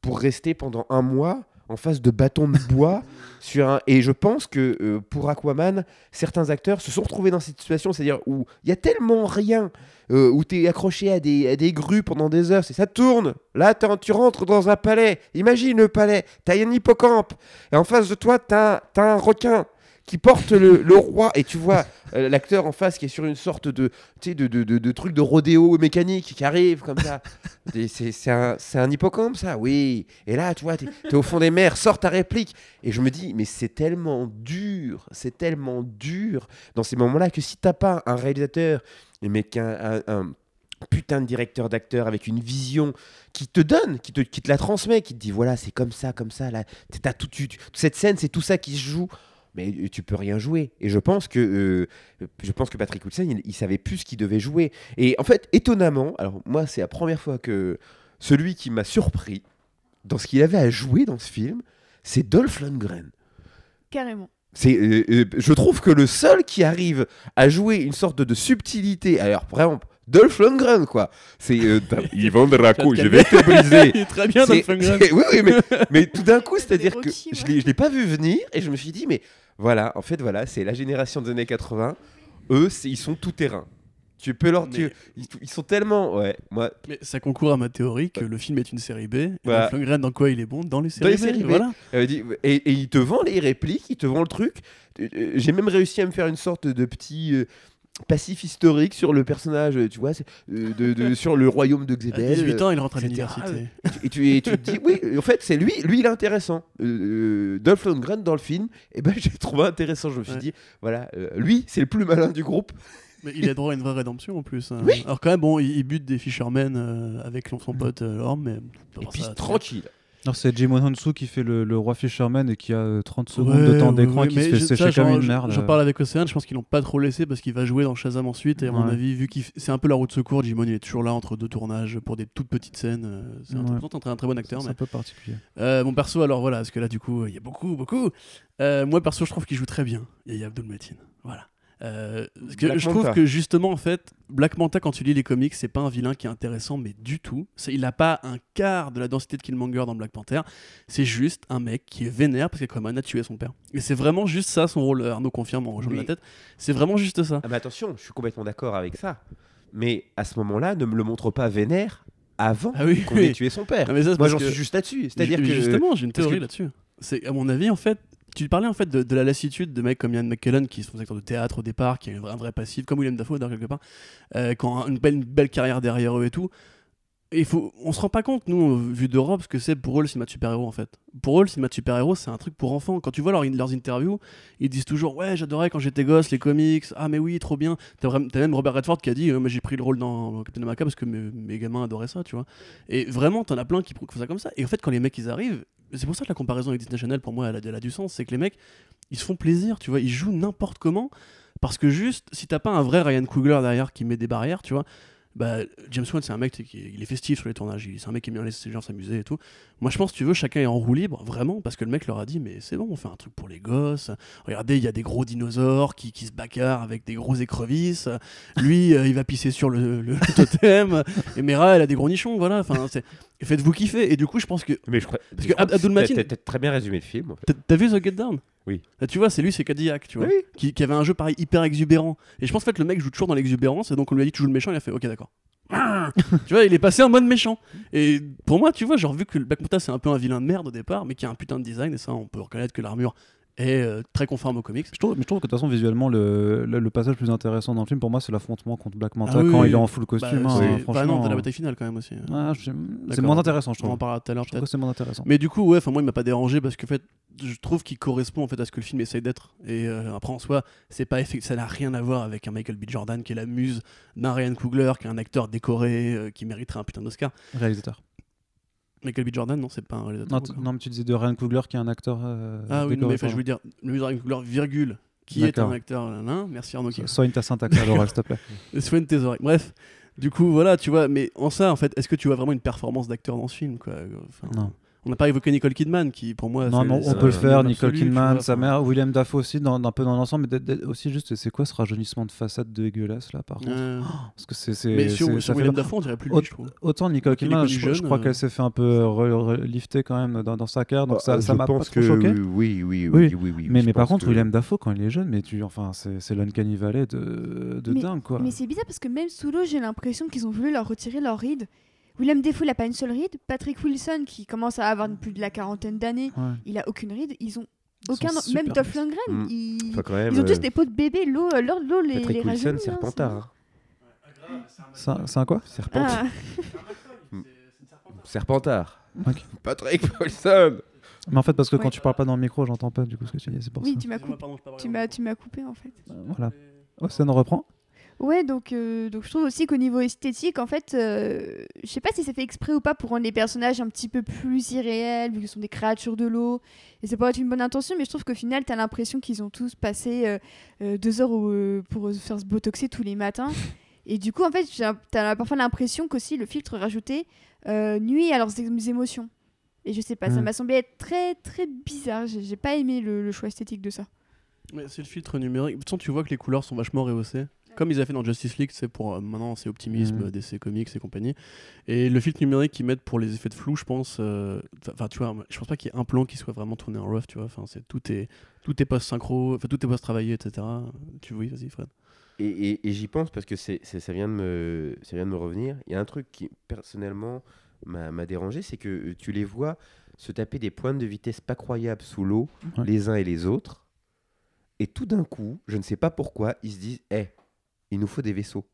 pour rester pendant un mois en face de bâtons de bois. sur un... Et je pense que euh, pour Aquaman, certains acteurs se sont retrouvés dans cette situation, c'est-à-dire où il y a tellement rien, euh, où tu es accroché à des, grues pendant des heures, c'est ça tourne. Là, tu rentres dans un palais. Imagine le palais. Tu as un hippocampe. Et en face de toi, tu as, un requin qui porte le, le roi. Et tu vois euh, l'acteur en face qui est sur une sorte de, tu sais, de, de, de, de truc de rodéo mécanique qui arrive comme ça. C'est un, c'est un hippocampe, ça Oui. Et là, tu vois, t'es es au fond des mers, sors ta réplique. Et je me dis, mais c'est tellement dur, c'est tellement dur dans ces moments-là que si t'as pas un réalisateur, mais qu'un un, un putain de directeur d'acteur avec une vision qui te donne, qui te, qui te la transmet, qui te dit voilà, c'est comme ça, comme ça, là, t'as tout, tu- tu- cette scène, c'est tout ça qui se joue. Mais euh, tu peux rien jouer. Et je pense que, euh, je pense que Patrick Wilson, il, il savait plus ce qu'il devait jouer. Et en fait, étonnamment, alors moi, c'est la première fois que celui qui m'a surpris dans ce qu'il avait à jouer dans ce film, c'est Dolph Lundgren. Carrément. C'est, euh, euh, je trouve que le seul qui arrive à jouer une sorte de, de subtilité, alors vraiment, Dolph Lundgren, quoi. C'est euh, Yvan Draco, je vais te briser. Il est très bien, Dolph Lundgren. oui, oui, mais, mais tout d'un coup, c'est-à-dire que je l'ai, je l'ai pas vu venir et je me suis dit, mais voilà, en fait, voilà, c'est la génération des années 80. Eux, ils sont tout terrain. Tu peux leur. Mais- ils, ils sont tellement. Ouais, moi. Mais ça concourt à ma théorie que le film est une série B. Et Voilà. Lundgren, dans quoi il est bon Dans les Dans séries les B. séries B. Voilà. euh, et, et il te vend les répliques, il te vend le truc. Euh, euh, J'ai même réussi à me faire une sorte de petit. Passif historique sur le personnage, tu vois, euh, de, de- sur le royaume de À Xébel. 18 ans, il rentre à l'université. Et tu, et tu te dis, oui, en fait, c'est lui, lui, il est intéressant. Euh, euh, Dolph Lundgren dans le film, et ben, j'ai trouvé intéressant. Je me suis Ouais. dit, voilà, euh, lui, c'est le plus malin du groupe. Mais il a droit à une vraie rédemption en plus. hein. Oui. Alors quand même, bon, il, il bute des fishermen euh, avec son pote euh, Orm, mais Et puis, ça, tranquille. Alors c'est Jimon Hansu qui fait le, le roi Fisherman et qui a euh, 30 secondes de temps d'écran et qui se fait sécher comme une merde. J'en parle avec Océane, je pense qu'ils l'ont pas trop laissé parce qu'il va jouer dans Shazam ensuite. Et à mon avis, vu qu'il c'est un peu la route de secours, Jimon il est toujours là entre deux tournages pour des toutes petites scènes. euh, C'est un, un très, un très bon acteur. C'est mais- un peu particulier. Euh, mon perso, alors voilà, parce que là, du coup, il y a beaucoup, beaucoup. Euh, moi, perso, je trouve qu'il joue très bien. Yahya Abdul Mateen. Voilà. Euh, que je trouve que justement, en fait, Black Manta, quand tu lis les comics, c'est pas un vilain qui est intéressant, mais du tout. Il a pas un quart de la densité de Killmonger dans Black Panther. C'est juste un mec qui est vénère parce qu'Aquaman a tué son père. Et c'est vraiment juste ça son rôle. Arnaud confirme en de la tête. C'est vraiment juste ça. Ah, attention, je suis complètement d'accord avec ça. Mais à ce moment-là, ne me le montre pas vénère avant Ah oui, qu'on oui. ait tué son père. Ah, mais ça, Moi, j'en que- suis juste là-dessus. C'est-à-dire que. Justement, j'ai une théorie que- là-dessus. C'est, à mon avis, en fait, tu parlais en fait de, la lassitude de mecs comme Ian McKellen qui sont acteurs de théâtre au départ, qui a un vrai, passif, comme William Dafoe d'ailleurs quelque part, euh, qui ont une belle, belle carrière derrière eux et tout. Et faut, on se rend pas compte, nous, vu d'Europe, ce que c'est pour eux le cinéma de super-héros en fait. Pour eux, le cinéma de super-héros, c'est un truc pour enfants. Quand tu vois leur- leurs interviews, ils disent toujours Ouais, j'adorais quand j'étais gosse les comics, ah mais oui, trop bien. T'as même Robert Redford qui a dit euh, Mais J'ai pris le rôle dans Captain America parce que mes, mes gamins adoraient ça, tu vois. Et vraiment, t'en as plein qui font ça comme ça. Et en fait, quand les mecs ils arrivent, c'est pour ça que la comparaison avec Disney Channel, pour moi, elle a, elle a du sens. C'est que les mecs, ils se font plaisir, tu vois. Ils jouent n'importe comment. Parce que juste, si t'as pas un vrai Ryan Coogler derrière qui met des barrières, tu vois. Bah, James Wan, c'est un mec qui il est festif sur les tournages. C'est un mec qui aime bien laisser les gens s'amuser et tout. Moi, je pense, tu veux, chacun est en roue libre, vraiment, parce que le mec leur a dit Mais c'est bon, on fait un truc pour les gosses. Regardez, il y a des gros dinosaures qui, qui se bagarrent avec des gros écrevisses. Lui, euh, il va pisser sur le, le totem. Et Mera, elle a des gros nichons. Voilà, enfin, faites-vous kiffer. Et du coup, je pense que Mais je crois. Parce que Ab- Abdul T'as très bien résumé le film. en fait. T'as- T'as vu The Get Down? Oui. Là, tu vois, c'est lui, c'est Cadillac, tu vois, Oui. qui, qui avait un jeu pareil hyper exubérant. Et je pense en fait le mec joue toujours dans l'exubérance, et donc on lui a dit tu joues le méchant, il a fait ok d'accord. tu vois, il est passé en mode méchant. Et pour moi, tu vois, genre vu que le Black Manta c'est un peu un vilain de merde au départ, mais qui a un putain de design, et ça on peut reconnaître que l'armure est euh, très conforme aux comics. Je trouve, mais je trouve que de toute façon, visuellement, le, le, le passage le plus intéressant dans le film, pour moi, c'est l'affrontement contre Black Manta Ah oui, quand oui. il est en full costume. Bah, hein, c'est- franchement. bah non, t'as la bataille finale quand même aussi. Je- c'est moins intéressant, je On en trouve. parlera tout à l'heure Je trouve que c'est moins intéressant. Mais du coup, ouais, moi il m'a pas dérangé parce que en fait, je trouve qu'il correspond en fait à ce que le film essaye d'être. Et euh, après en soi, c'est pas ça n'a rien à voir avec un Michael B. Jordan qui est la muse d'un Ryan Coogler, qui est un acteur décoré, euh, qui mériterait un putain d'Oscar. Réalisateur. Michael B. Jordan, non, c'est pas un réalisateur. Non, mais tu disais de Ryan Coogler qui est un acteur. euh, ah oui, non, mais je veux dire, le Ryan Coogler, virgule, qui est un acteur. là, là. merci Arnaud. So- Soigne ta syntaxe à l'oral, s'il te plaît. Soigne tes oreilles. Bref. Du coup, voilà, tu vois, mais en ça, en fait, est-ce que tu vois vraiment une performance d'acteur dans ce film quoi Enfin, Non. On n'a pas évoqué Nicole Kidman, qui pour moi. Non, c'est- non, on peut le faire. Nicole absolu, Kidman, vois, sa mère, William Dafoe aussi, dans, un peu dans l'ensemble. Mais aussi, juste, c'est quoi ce rajeunissement de façade dégueulasse là, par contre? Euh, Parce que c'est. c'est- Mais sur, ça William Dafoe, on dirait plus lui, je trouve. Autant Nicole Kidman, je, crois euh. qu'elle s'est fait un peu re- re- lifter quand même dans, dans sa carrière, donc ça, Bah, ça m'a pas pense trop que choqué. oui, oui, oui, Oui, oui, mais mais par contre, que- William Dafoe, quand il est jeune, mais tu, enfin, c'est c'est l'Uncanny Valley de, de Mais- dingue, quoi. Mais c'est bizarre parce que même sous l'eau, j'ai l'impression qu'ils ont voulu leur retirer leur ride. William Defoe, il a pas une seule ride. Patrick Wilson, qui commence à avoir plus de la quarantaine d'années, Ouais. il a aucune ride. Ils ont Ils aucun. Même Dolph. Lundgren, Mm. ils... Enfin, quand même, ils ont tous euh, des pots de bébé. L'eau, euh, l'eau, l'eau les, Patrick les Wilson, hein, Serpentard. c'est- un quoi? Serpentard. Ah. Serpentard. Ok. Patrick Wilson. Mais en fait, parce que Ouais. quand tu parles pas dans le micro, j'entends pas du coup ce que tu dis, c'est pour Oui, ça. tu m'as coupé. tu m'as coupé en fait. Voilà. Oh, ça nous reprend Ouais, donc, euh, donc je trouve aussi qu'au niveau esthétique, en fait, euh, je sais pas si c'est fait exprès ou pas pour rendre les personnages un petit peu plus irréels, vu qu'ils sont des créatures de l'eau. Et c'est pas être une bonne intention, mais je trouve qu'au final, t'as l'impression qu'ils ont tous passé euh, euh, deux heures au- euh, pour se faire se botoxer tous les matins. Et du coup, en fait, t'as parfois l'impression qu'aussi le filtre rajouté euh, nuit à leurs émotions. Et je sais pas, ça Mm. m'a semblé être très très bizarre. J'ai j'ai pas aimé le, le choix esthétique de ça. Mais c'est le filtre numérique. De toute façon, tu vois que les couleurs sont vachement rehaussées. Comme ils avaient fait dans Justice League, c'est pour euh, maintenant c'est optimisme, Mhm. DC Comics et compagnie. Et le filtre numérique qu'ils mettent pour les effets de flou, je pense. euh, Enfin, tu vois, je pense pas qu'il y ait un plan qui soit vraiment tourné en rough, tu vois. Enfin, c'est tout est tout est post synchro, enfin tout est post travaillé, etc. Tu vois, vas-y, Fred. Et, et- et j'y pense parce que c'est, ça, vient de me, ça vient de me revenir. Il y a un truc qui, personnellement, m'a, dérangé, c'est que euh, tu les vois se taper des pointes de vitesse pas croyables sous l'eau, Ouais. les uns et les autres. Et tout d'un coup, je ne sais pas pourquoi, ils se disent Eh, il nous faut des vaisseaux.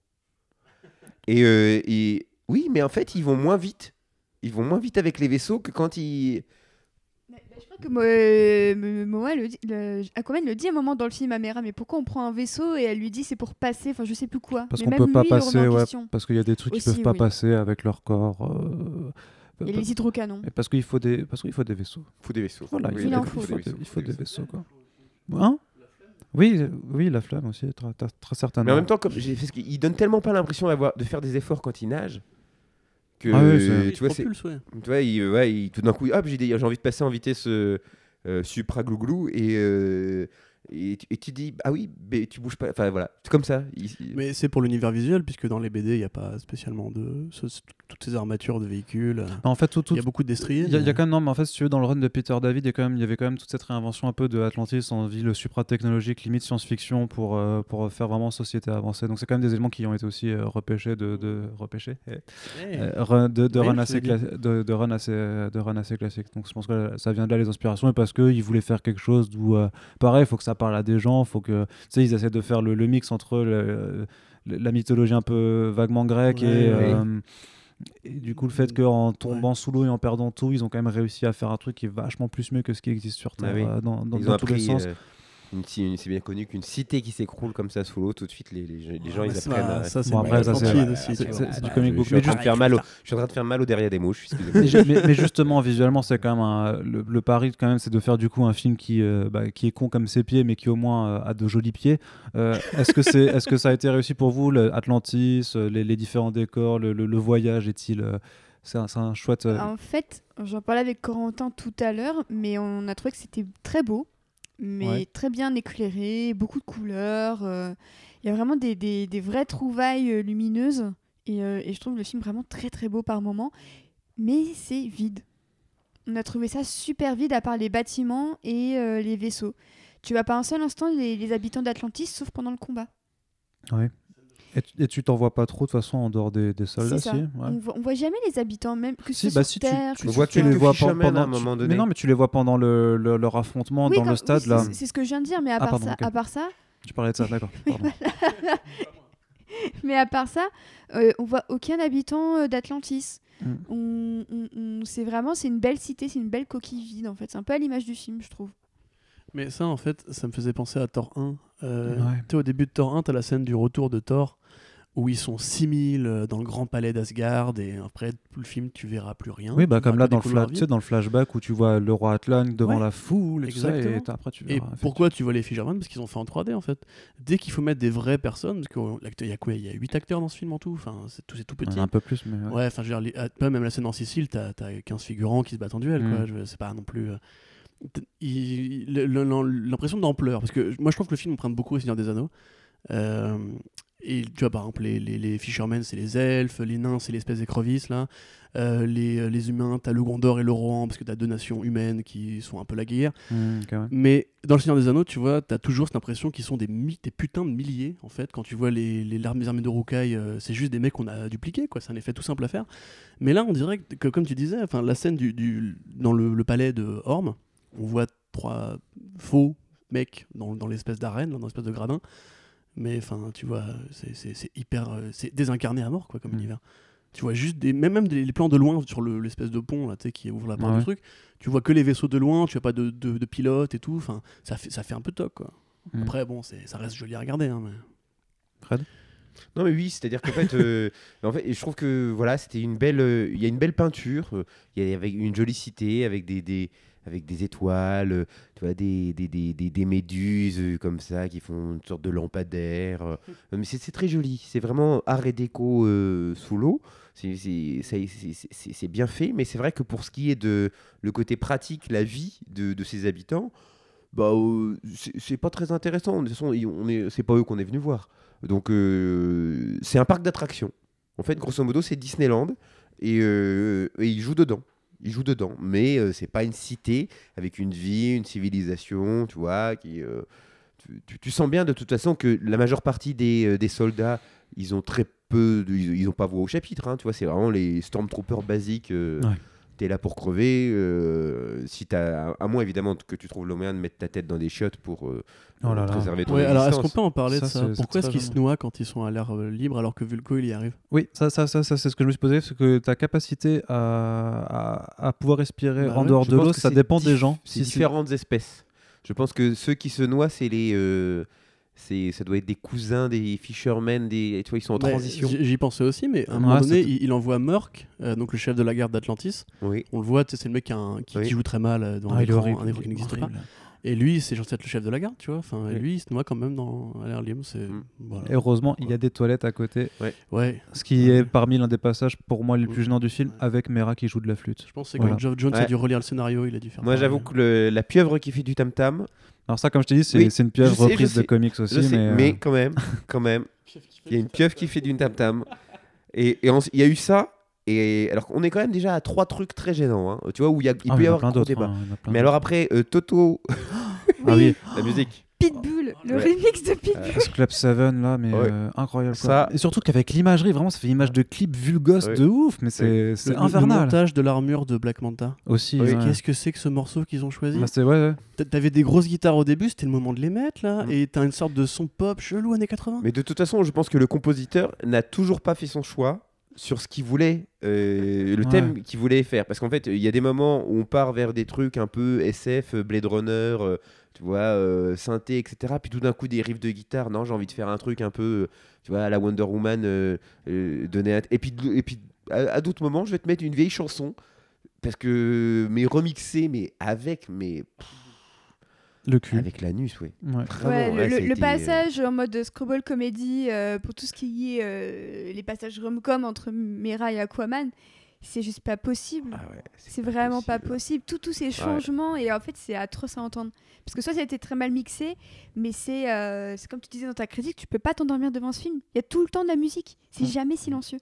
Et, euh, et- oui, mais en fait, ils vont moins vite. Ils vont moins vite avec les vaisseaux que quand ils. Je crois que Mo- euh, Moa le dit, le- Aquaman le dit à un moment dans le film à Mera, mais pourquoi on prend un vaisseau et elle lui dit c'est pour passer, enfin je sais plus quoi. Parce Mais qu'on même peut pas lui, passer, ouais, parce qu'il y a des trucs qui peuvent pas oui. passer avec leur corps. euh, Et les hydrocanons. Et parce qu'il faut des, parce qu'il faut des vaisseaux. Il faut des vaisseaux. Voilà, Oui, il, Il en faut, faut. il faut des, il faut des vaisseaux quoi. Hein? Oui, euh, oui, la flamme aussi, très, très, très certainement. Mais en même temps, comme j'ai fait ce qu'il donne tellement pas l'impression d'avoir de faire des efforts quand il nage que Ah oui, c'est- tu vois, propulse, ouais. tu vois, il, ouais, il- tout d'un coup, hop, j'ai envie de passer en vitesse euh, euh, supra glouglou et euh, et, tu- et tu dis ah oui, mais tu bouges pas. Enfin voilà, c'est comme ça. Mais c'est pour l'univers visuel, puisque dans les BD, il n'y a pas spécialement de ce- toutes ces armatures de véhicules. Non, en fait, Il y a beaucoup de destriers. Il y, a, y quand même, non, mais en fait, si tu veux, dans le run de Peter David, il y, a quand même, il y avait quand même toute cette réinvention un peu de Atlantis en ville supra-technologique, limite science-fiction, pour, euh, pour faire vraiment société avancée. Donc, c'est quand même des éléments qui ont été aussi euh, repêchés de. de repêchés eh, Eh, euh, run- de, de Oui, run assez de, de run assez, de run assez classique. Donc, je pense que ça vient de là les inspirations et parce qu'ils voulaient faire quelque chose d'où, euh, pareil, il faut que ça parle à des gens, faut que. Tu sais, ils essaient de faire le, le mix entre le- la mythologie un peu vaguement grecque Ouais, et. ouais. euh, et du coup, le fait qu'en tombant sous l'eau et en perdant tout, ils ont quand même réussi à faire un truc qui est vachement plus mieux que ce qui existe sur Terre Ah oui. euh, dans, tous les sens. euh, une, ci- une- c'est bien connu qu'une cité qui s'écroule comme ça sous l'eau, tout de suite les, les, les gens Ouais, ils apprennent. à- ça, c'est Bon, après, ça, c'est- c'est- c'est du comic je- book. Je suis, Mais en train de juste- faire mal au, je suis en train de faire mal au derrière des mouches. mais, ju- mais- mais justement, visuellement, c'est quand même un- le, le pari quand même, c'est de faire du coup un film qui, euh, bah, qui est con comme ses pieds, mais qui au moins euh, a de jolis pieds. Euh, est-ce que c'est, est-ce que ça a été réussi pour vous, Atlantis, euh, les, les différents décors, le, le- le voyage est-il, euh, c'est un, c'est un chouette. euh, En fait, j'en parlais avec Corentin tout à l'heure, mais on a trouvé que c'était très beau, mais Ouais. très bien éclairé, beaucoup de couleurs. euh, Il y a vraiment des, des- des vraies trouvailles euh, lumineuses. Et, euh, et je trouve le film vraiment très très beau par moments. Mais c'est vide. On a trouvé ça super vide à part les bâtiments et euh, les vaisseaux. Tu vois pas un seul instant les, les habitants d'Atlantis, sauf pendant le combat. Et, tu- et tu t'en vois pas trop de toute façon en dehors des, des si ouais. on, voit, on voit jamais les habitants, même que Si, ce bah si sur tu, Terre, tu, voit soit tu les vois pendant, à un moment donné. Mais non, mais tu les vois pendant le, le- leur affrontement Oui, dans quand- le stade c'est- là. C'est ce que je viens de dire, mais à, Ah, part, pardon, ça, à part ça, Tu parlais de ça, d'accord. mais à part ça, euh, on voit aucun habitant euh, d'Atlantis. Mm. On, on- on- c'est vraiment, c'est une belle cité, c'est une belle coquille vide en fait. C'est un peu à l'image du film, je trouve. Mais ça, en fait, ça me faisait penser à Thor 1. Euh, Ouais. tu sais, au début de Thor 1, tu as la scène du retour de Thor, où ils sont 6000 euh, dans le grand palais d'Asgard, et après, tout le film, tu verras plus rien. Oui, bah, Tu comme là dans le, couloirs fla- tu sais, dans le flashback où tu vois le roi Atlan devant Ouais. la foule et tout ça, et Exactement. après tu Et pourquoi tu vois les Fisherman? Parce qu'ils ont fait en 3D en fait. Dès qu'il faut mettre des vraies personnes, parce y a quoi? Il y a 8 acteurs dans ce film en tout, enfin, c'est tout, c'est tout petit. Un peu plus, mais ouais. Ouais, enfin, je veux dire, pas même la scène en Sicile, t'as as 15 figurants qui se battent en duel, Mm. quoi. C'est pas non plus. euh, L'impression d'ampleur, parce que moi je trouve que le film emprunte beaucoup au Seigneur des Anneaux. Euh, et tu vois, par exemple, les, les, les Fishermen, c'est les elfes, les nains, c'est l'espèce d'écrevisse, là. Euh, les, les humains, t'as le Gondor et le Rohan, parce que t'as deux nations humaines qui sont un peu la guerre. Mmh. Mais dans le Seigneur des Anneaux, tu vois, t'as toujours cette impression qu'ils sont des, des putains de milliers, en fait. Quand tu vois les, les armées de Rukai, euh, c'est juste des mecs qu'on a dupliqués, quoi. C'est un effet tout simple à faire. Mais là, on dirait que, que, comme tu disais, enfin, la scène du, du- dans le, le palais de Orme, on voit trois faux mecs dans, dans l'espèce d'arène, dans l'espèce de gradin. Mais enfin, tu vois, c'est- hyper. euh, C'est désincarné à mort, quoi, comme Mm. univers. Tu vois juste des. Même, même des- les plans de loin sur le- l'espèce de pont, là, tu sais, qui ouvre la porte Ouais. du truc. Tu vois que les vaisseaux de loin, tu vois pas de, de, de pilote et tout. Enfin, ça fait, ça fait un peu toc, quoi. Mm. Après, bon, c'est- ça reste joli à regarder, hein, mais. Fred? Non mais oui, c'est-à-dire qu'en fait, euh, en fait, je trouve que voilà, c'était une belle, euh, il y a une belle peinture, euh, il y a avec une jolie cité avec des, des avec des étoiles, euh, tu vois, des, des, des, des, méduses euh, comme ça qui font une sorte de lampadaire. euh, mais c'est très joli, c'est vraiment art et déco sous l'eau. C'est- bien fait, mais c'est vrai que pour ce qui est de le côté pratique, la vie de, de ses habitants, bah, euh, c'est pas très intéressant. De toute façon, on est, c'est pas eux qu'on est venu voir. Donc, c'est un parc d'attractions. En fait, grosso modo, c'est Disneyland et, euh, et ils jouent dedans. Ils jouent dedans, mais euh, c'est pas une cité avec une vie, une civilisation, tu vois. Qui, euh, tu, sens bien de toute façon que la majeure partie des, euh, des soldats, ils ont très peu, ils, pas voix au chapitre, hein, tu vois. C'est vraiment les stormtroopers basiques. euh. T'es là pour crever. euh, si t'as, à moins évidemment que tu trouves le moyen de mettre ta tête dans des chiottes pour euh, Oh là là. préserver ton Ouais, alors est-ce qu'on peut en parler Ça, de ça Pourquoi est-ce qu'ils se noient quand ils sont à l'air euh, libre alors que Vulco il y arrive? Oui, ça, ça, ça, ça, c'est ce que je me suis posé, c'est que ta capacité à, à, à pouvoir respirer Bah en ouais, dehors de l'eau, ça dépend dif- des gens. C'est Si différentes espèces. Je pense que ceux qui se noient, c'est les, euh, c'est ça doit être des cousins des Fishermen, des tu vois ils sont en transition. J'y pensais aussi, mais à un Ouais, moment donné, il, il envoie Murk, euh, donc le chef de la garde d'Atlantis. Oui. On le voit, c'est le mec qui, a un- qui- Oui. qui joue très mal euh, devant Ah, un il écran, horrible. un écran il qui n'existe pas. Et lui, c'est censé être le chef de la garde, tu vois. Enfin, Oui. lui, c'est moi quand même dans à l'air libre, c'est Mm. voilà. Heureusement, il y a des toilettes à côté, Ouais, ce qui est parmi l'un des passages pour moi les plus gênants du film, Ouais. avec Mera qui joue de la flûte. je pense que Voilà. Jones a dû relire le scénario, il a dû faire. Moi j'avoue que le- la pieuvre qui fait du tam tam, Alors ça, comme je t'ai dit, c'est Oui, une sais, je reprise de comics aussi, sais, mais, mais, euh, quand même, quand même, il y a une pieuvre qui fait du tam tam. Et il y a eu ça. Et alors qu'on est quand même déjà à trois trucs très gênants, hein, tu vois, où il, y a, il ah, peut y avoir plein d'autres. débat. hein, Mais alors après, euh, Toto, Ah oui, la musique. Pitbull, le Ouais. remix de Pitbull. Euh, Club 7 là, mais Ouais. euh, incroyable. quoi. Ça- Et surtout qu'avec l'imagerie, vraiment, ça fait image de clip vulgose Ouais. de ouf, mais c'est Le- le- Le infernal montage de l'armure de Black Manta. aussi. Qu'est-ce que c'est que ce morceau qu'ils ont choisi Bah, T'avais des grosses guitares au début, c'était le moment de les mettre là, Mm. et t'as une sorte de son pop chelou années 80. Mais de toute façon, je pense que le compositeur n'a toujours pas fait son choix sur ce qu'il voulait, euh, le Ouais. thème qu'il voulait faire. Parce qu'en fait, il y a des moments où on part vers des trucs un peu SF, Blade Runner, euh, tu vois, euh, synthé, etc. Puis tout d'un coup, des riffs de guitare. Non, j'ai envie de faire un truc un peu, euh, tu vois, à la Wonder Woman, euh, euh, donner Et puis, et puis à, à d'autres moments, je vais te mettre une vieille chanson. Parce que, mais remixée, mais avec, mais Le cul. avec l'anus, oui. Ouais. Le, ouais, le- ça a le été, passage en mode screwball comédie euh, pour tout ce qui est euh, les passages rom-com entre Mera et Aquaman, c'est juste pas possible. ah ouais, c'est vraiment pas possible. Tous tous ces changements et en fait c'est atroce à entendre. Parce que soit ça a été très mal mixé, mais c'est euh, c'est comme tu disais dans ta critique, tu peux pas t'endormir devant ce film. Il y a tout le temps de la musique, c'est Mm. jamais silencieux.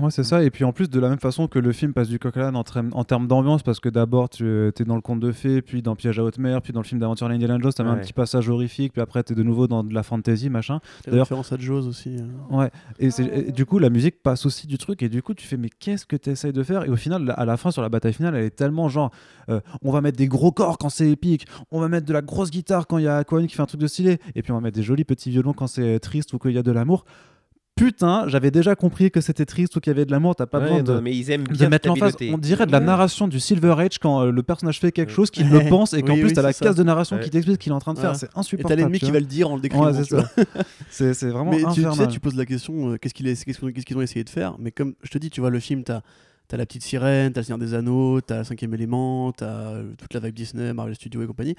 Ouais, c'est ça. Et puis en plus, de la même façon que le film passe du coq à l'âne en, termes- en termes d'ambiance, parce que d'abord, tu es dans le conte de fées, puis dans Piège à haute mer, puis dans le film d'aventure à l'Indiana Jones, tu un Ouais. petit passage horrifique, puis après, tu es de nouveau dans de la fantasy, machin. D'ailleurs- référence à Jaws aussi. euh. Ouais. Et, c'est- et du coup, la musique passe aussi du truc, et du coup, tu fais, mais qu'est-ce que tu essayes de faire? Et au final, à la fin, sur la bataille finale, elle est tellement genre, euh, on va mettre des gros corps quand c'est épique, on va mettre de la grosse guitare quand il y a Aquaman qui fait un truc de stylé, et puis on va mettre des jolis petits violons quand c'est triste ou qu'il y a de l'amour. Putain, j'avais déjà compris que c'était triste ou qu'il y avait de l'amour, t'as pas Ouais, besoin de, non, mais ils aiment de bien mettre l'emphase. stabiloter. On dirait de la narration du Silver Age quand euh, le personnage fait quelque chose, qu'il le pense et qu'en Oui, plus oui, t'as la ça. case de narration Ouais. qui t'explique ce qu'il est en train de faire. C'est Et t'as insupportable. l'ennemi qui va le dire en le décrivant. Ouais, c'est tu vois. ça. C'est c'est vraiment Mais tu, tu sais, infernal. tu poses la question, euh, qu'est-ce qu'ils qu'est-ce qu'ils ont, qu'est-ce qu'ils ont essayé de faire? Mais comme je te dis, tu vois, le film, t'as as la petite sirène, t'as le Seigneur des Anneaux, t'as le cinquième élément, t'as euh, toute la vibe Disney, Marvel Studios et compagnie.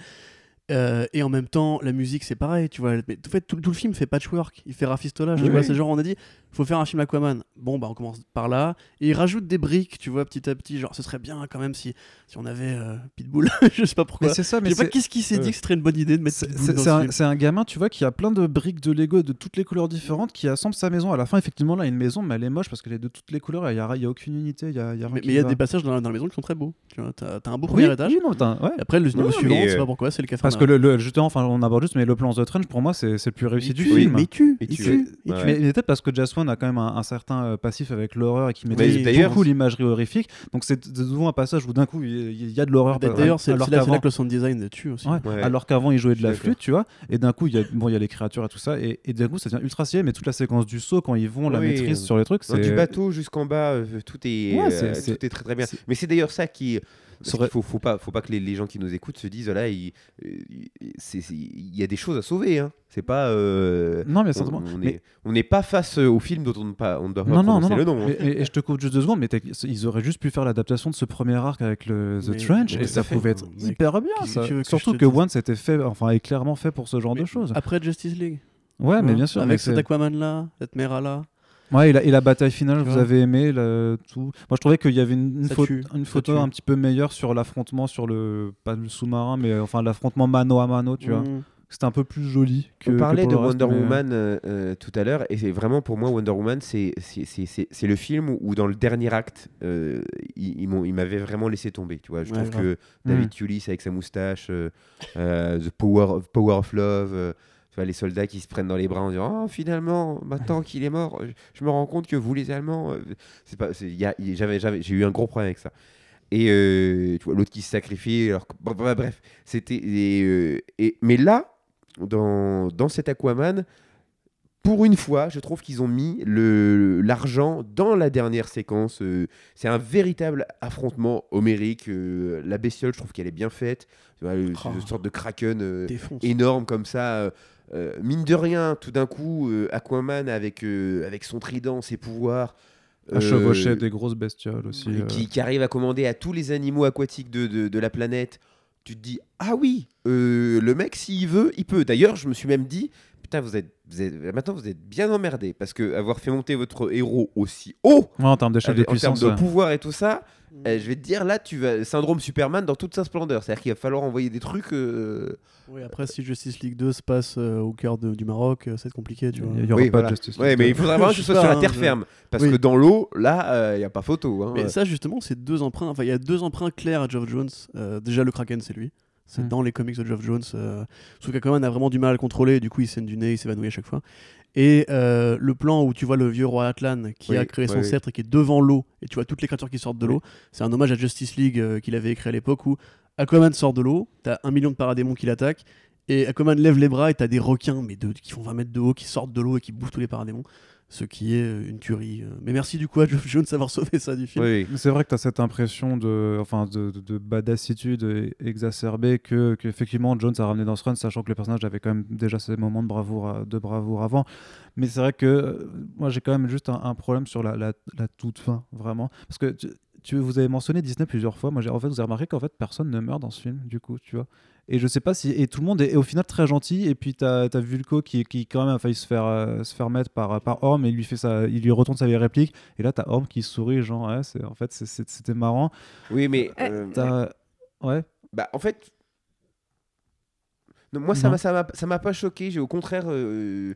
Euh, et en même temps, la musique, c'est pareil, tu vois. Mais, en fait, tout, tout le film fait patchwork, il fait rafistolage, Oui, tu vois. oui. C'est genre, on a dit, faut faire un film Aquaman. Bon, bah, on commence par là. Et il rajoute des briques, tu vois, petit à petit. Genre, ce serait bien quand même si, si on avait euh, Pitbull. je sais pas pourquoi. Mais c'est ça, Je mais sais pas c'est- qu'est-ce qui s'est Ouais. dit que ce serait une bonne idée de mettre c'est Pitbull c'est- c'est un, c'est gamin, tu vois, qui a plein de briques de Lego de toutes les couleurs différentes, qui assemble sa maison. À la fin, effectivement, là, il y a une maison, mais elle est moche parce qu'elle est de toutes les couleurs. Il n'y a, il y a aucune unité. Il y a, y a rien Mais il y a va. des passages dans la, dans la maison qui sont très beaux. Tu vois, t'as t'as un beau Oui, premier étage. oui, non, ouais. Après, le niveau suivant, je euh, pas pourquoi, c'est le café. Que le, le- justement, enfin, on aborde juste, mais le plan The Trench, pour moi, c'est le plus réussi du film. Mais il tue, Il il tue. Mais, peut-être parce que Jazz One a quand même un, un certain euh, passif avec l'horreur et qui maîtrise d'ailleurs- beaucoup l'imagerie horrifique. Donc c'est souvent un passage où d'un coup il il y, a de l'horreur. D'ailleurs, c'est là, que le sound design tue aussi. Ouais, Ouais. Alors qu'avant, il jouait de la flûte, tu vois, et d'un coup, il y a bon, il y a les créatures et tout ça, et, et d'un coup, ça devient ultra stylé. Mais toute la séquence du saut, quand ils vont la maîtrise sur les trucs, c'est du bateau jusqu'en bas, euh, tout est, euh, c'est- c'est- tout est très très bien. Mais c'est d'ailleurs ça qui. Parce Serait- qu'il faut, faut pas, faut pas que les, les gens qui nous écoutent se disent là, il, il- c'est- c'est- il y a des choses à sauver. Hein. C'est pas. euh, Non, mais on- certainement. on n'est pas face euh, au film dont on ne pas, on doit pas Non, non, non, le nom. hein. Et, et- et je te coupe juste deux secondes, mais ils auraient juste pu faire l'adaptation de ce premier arc avec le The Mais- Trench, mais et ça fait. pouvait être Mais hyper bien. ça. que tu veux que Surtout que One s'était fait, enfin, est clairement fait pour ce genre de choses. Après Justice League. Ouais, mais hein, bien sûr. Avec cet Aquaman là, cette Mera là. Ouais, et la, et la bataille finale, vous avez aimé le, tout. Moi, je trouvais qu'il y avait une, une une photo un petit peu meilleure sur l'affrontement sur le pas le sous-marin, mais euh, enfin l'affrontement mano à mano, tu vois. Mm. C'était un peu plus joli. Que, On parlait que de pour le reste, Wonder mais- Woman euh, euh, tout à l'heure, et c'est vraiment pour moi Wonder Woman, c'est c'est- c'est- c'est- c'est le film où, où dans le dernier acte, euh, ils, ils m'ont- ils m'avaient vraiment laissé tomber. Tu vois, je Ouais, trouve grave. que Mm. David Tulis avec sa moustache, euh, euh, The Power of, Power of Love, euh, tu vois, les soldats qui se prennent dans les bras en disant oh, finalement, maintenant qu'il est mort, je, me rends compte que vous les Allemands, euh, c'est pas, j'ai eu un gros problème avec ça. Et euh, tu vois, l'autre qui se sacrifie, alors bon, bah, bref, c'était. et, euh, et- mais là, dans, dans cet Aquaman, pour une fois, je trouve qu'ils ont mis l'argent dans la dernière séquence. euh, c'est un véritable affrontement homérique. euh, la bestiole, je trouve qu'elle est bien faite. Vois, le- Oh. une sorte de kraken euh, énorme comme ça. euh, euh, mine de rien, tout d'un coup, euh, Aquaman avec, euh, avec son trident, ses pouvoirs. À euh, chevaucher des grosses bestioles aussi. et euh. qui, qui arrive à commander à tous les animaux aquatiques de, de- de la planète, tu te dis ah oui, euh, le mec s'il veut, il peut. D'ailleurs, je me suis même dit putain, vous êtes, vous êtes- maintenant vous êtes bien emmerdé parce que avoir fait monter votre héros aussi haut Ouais, en termes de en termes puissance. de ouais. pouvoir et tout ça, Mm. euh, je vais te dire là, tu vas syndrome Superman dans toute sa splendeur. C'est-à-dire qu'il va falloir envoyer des trucs. euh, Oui, après, si Justice League 2 se passe euh, au cœur de- du Maroc, euh, c'est compliqué, tu vois. Il y aura oui, pas voilà. de Justice League Ouais, mais il faudra vraiment que sais soit sur la terre je- ferme parce Oui. que dans l'eau, là, il n'y a pas photo. hein. Mais ça, justement, c'est deux emprunts. Enfin, il y a deux emprunts clairs à Geoff Jones. Euh, déjà, le Kraken, c'est lui. C'est Mm. dans les comics de Geoff Jones. Euh, sauf qu'Aquaman a vraiment du mal à le contrôler. Du coup, il saigne du nez, il s'évanouit à chaque fois. Et euh, le plan où tu vois le vieux roi Atlan qui Oui, a créé son oui, oui. sceptre et qui est devant l'eau, et tu vois toutes les créatures qui sortent de l'eau, c'est un hommage à Justice League euh, qu'il avait écrit à l'époque où Aquaman sort de l'eau, t'as un million de paradémons qui l'attaquent, et Aquaman lève les bras et t'as des requins mais de, qui font 20 mètres de haut, qui sortent de l'eau et qui bouffent tous les paradémons. Ce qui est euh, une tuerie. euh. Mais merci du coup à Geoff Jones d'avoir sauvé ça du film. Oui, C'est vrai que tu as cette impression de, enfin, de, de, de badassitude exacerbée que, que effectivement Jones a ramené dans ce run, sachant que le personnage avait quand même déjà ses moments de bravoure, bravoure avant. Mais c'est vrai que euh, moi j'ai quand même juste un, problème sur la, la toute fin, vraiment. Parce que tu, vous avez mentionné Disney plusieurs fois. Moi, j'ai, en fait, vous avez remarqué qu'en fait personne ne meurt dans ce film, du coup, tu vois. Et je sais pas si. Et tout le monde est, est au final très gentil. Et puis t'as as Vulco qui, qui quand même a failli se faire, euh, se faire mettre par, par Orm et il lui, fait ça, il lui retourne sa vieille réplique. Et là, t'as Orm qui sourit, genre, ouais, c'est, en fait, c'est- c'est- c'était marrant. Oui, mais. Euh, euh, T'as- Ouais. Bah, en fait. Non, moi, ça m'a, ça m'a, ça m'a pas choqué. J'ai au contraire. euh,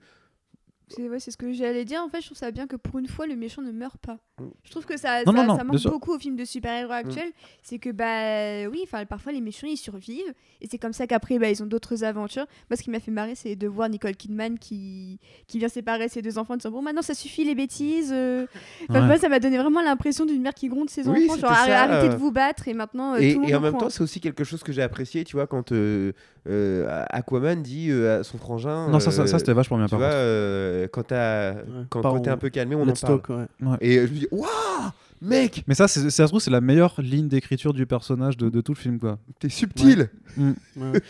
C'est ouais, c'est ce que j'allais dire. En fait, je trouve ça bien que pour une fois, le méchant ne meurt pas. Mm. Je trouve que ça, Non, ça, non, non, ça bien manque beaucoup aux films de super-héros actuels. C'est que, bah oui, enfin, parfois les méchants ils survivent. Et c'est comme ça qu'après, bah, ils ont d'autres aventures. Moi, ce qui m'a fait marrer, c'est de voir Nicole Kidman qui, qui vient séparer ses deux enfants en disant Bon, maintenant ça suffit les bêtises. euh. Enfin, Ouais. moi, ça m'a donné vraiment l'impression d'une mère qui gronde ses Oui, enfants. Genre, ça, arrêtez euh. de vous battre. Et maintenant, euh, et, tout le monde et en même temps, c'est aussi quelque chose que j'ai apprécié, tu vois, quand euh, Aquaman dit euh, à son frangin. Non, ça, ça, ça, euh, c'était vachement bien Tu par vois, contre. euh, quand, t'as- quand, Par- quand t'es un peu calmé, on en Let's parle. talk, ouais. Et je me dis, waouh, mec, Mais ça, c'est, ça se trouve, c'est la meilleure ligne d'écriture du personnage de, de tout le film, quoi. t'es subtil. Ouais.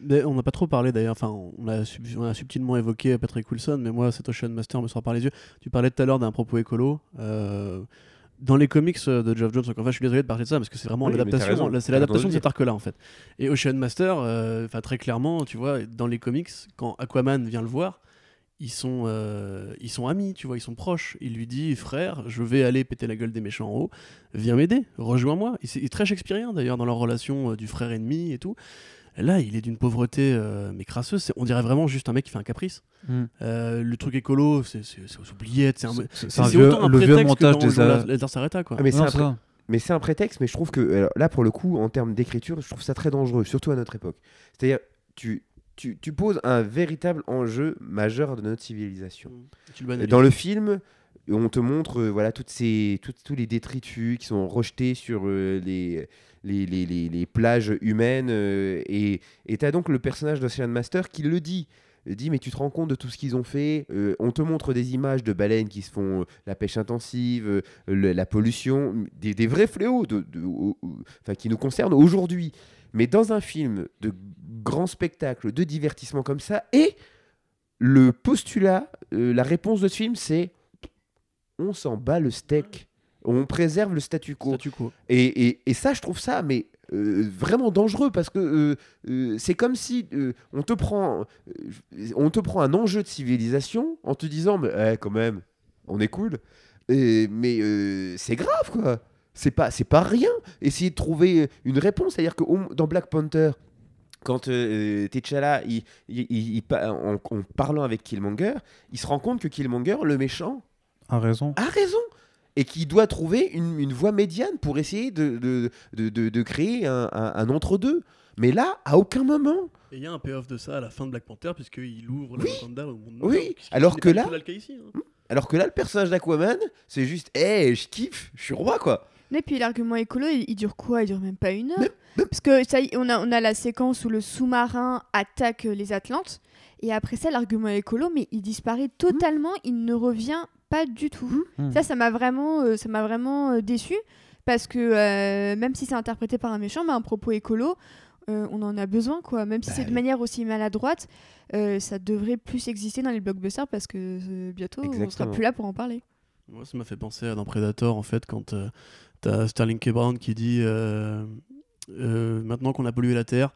Mais on n'a pas trop parlé d'ailleurs, enfin on a, sub- on a subtilement évoqué Patrick Wilson, mais moi cet Ocean Master me sort par les yeux. Tu parlais tout à l'heure d'un propos écolo. euh, dans les comics de Geoff Jones, encore une fois, je suis désolé de parler de ça parce que c'est vraiment Oui, l'adaptation, c'est l'adaptation de cet arc-là en fait. Et Ocean Master, euh, enfin très clairement, tu vois, dans les comics, quand Aquaman vient le voir, ils sont, euh, ils sont amis, tu vois, ils sont proches. Il lui dit, frère, je vais aller péter la gueule des méchants en haut, viens m'aider, rejoins-moi. Il c'est- est très shakespearien d'ailleurs dans leur relation euh, du frère ennemi et tout. Là, il est d'une pauvreté euh, mais crasseuse. C'est- On dirait vraiment juste un mec qui fait un caprice. Mm. Euh, le truc écolo, c'est c'est- c'est aux oubliettes. C'est un, C'est, c'est c'est un vieux, autant un le vieux prétexte que montage dans des. Quoi. Ah, mais c'est un c'est pré- ça. Mais c'est un prétexte, mais je trouve que alors, là, pour le coup, en termes d'écriture, je trouve ça très dangereux, surtout à notre époque. C'est-à-dire, tu, tu, tu poses un véritable enjeu majeur de notre civilisation. Banalises. Dans le film, on te montre euh, voilà, toutes ces, tous les détritus qui sont rejetés sur euh, les, les, les, les- plages humaines. euh, et tu as donc le personnage d'Ocean Master qui le dit. Il dit, mais tu te rends compte de tout ce qu'ils ont fait On te montre des images de baleines qui se font la pêche intensive, la pollution, des, des vrais fléaux de, de- qui nous concernent aujourd'hui. Mais dans un film de grand spectacle, de divertissement comme ça, et le postulat, la réponse de ce film, c'est on s'en bat le steak, on préserve le statu quo. Statu quo. Et, et- et ça, je trouve ça, mais euh, vraiment dangereux parce que euh, euh, c'est comme si on te prend, on te prend un enjeu de civilisation en te disant, mais eh, quand même, on est cool, Et- mais c'est grave quoi. C'est pas, c'est pas rien. Essayer de trouver une réponse, c'est-à-dire que dans Black Panther. Quand euh, T'Challa, il, il- en parlant avec Killmonger, il se rend compte que Killmonger, le méchant, A raison. a raison et qui doit trouver une, une voie médiane pour essayer de, de, de, de- de créer un, un- un entre-deux. Mais là, à aucun moment. Et il y a un payoff de ça à la fin de Black Panther, puisqu'il ouvre Oui. le Wakanda au monde Oui, alors que là- ici, hein. Alors que là, le personnage d'Aquaman, c'est juste, hé, je kiffe, je suis roi, quoi. Et puis l'argument écolo, il, il dure quoi? Il dure même pas une heure. Parce que ça, y- on a, on a la séquence où le sous-marin attaque les Atlantes. Et après ça, l'argument écolo, mais il disparaît totalement. Il ne revient pas du tout. Hmm. Ça, ça m'a vraiment, euh, ça m'a vraiment euh, déçu. Parce que euh, même si c'est interprété par un méchant, bah, un propos écolo, euh, on en a besoin. quoi. Même si Bah c'est de oui. manière aussi maladroite, euh, ça devrait plus exister dans les blockbusters parce que euh, bientôt, on sera Exactement. plus là pour en parler. Moi, ça m'a fait penser à dans Predator, en fait, quand euh, t'as Sterling K. Brown qui dit euh, euh, maintenant qu'on a pollué la Terre,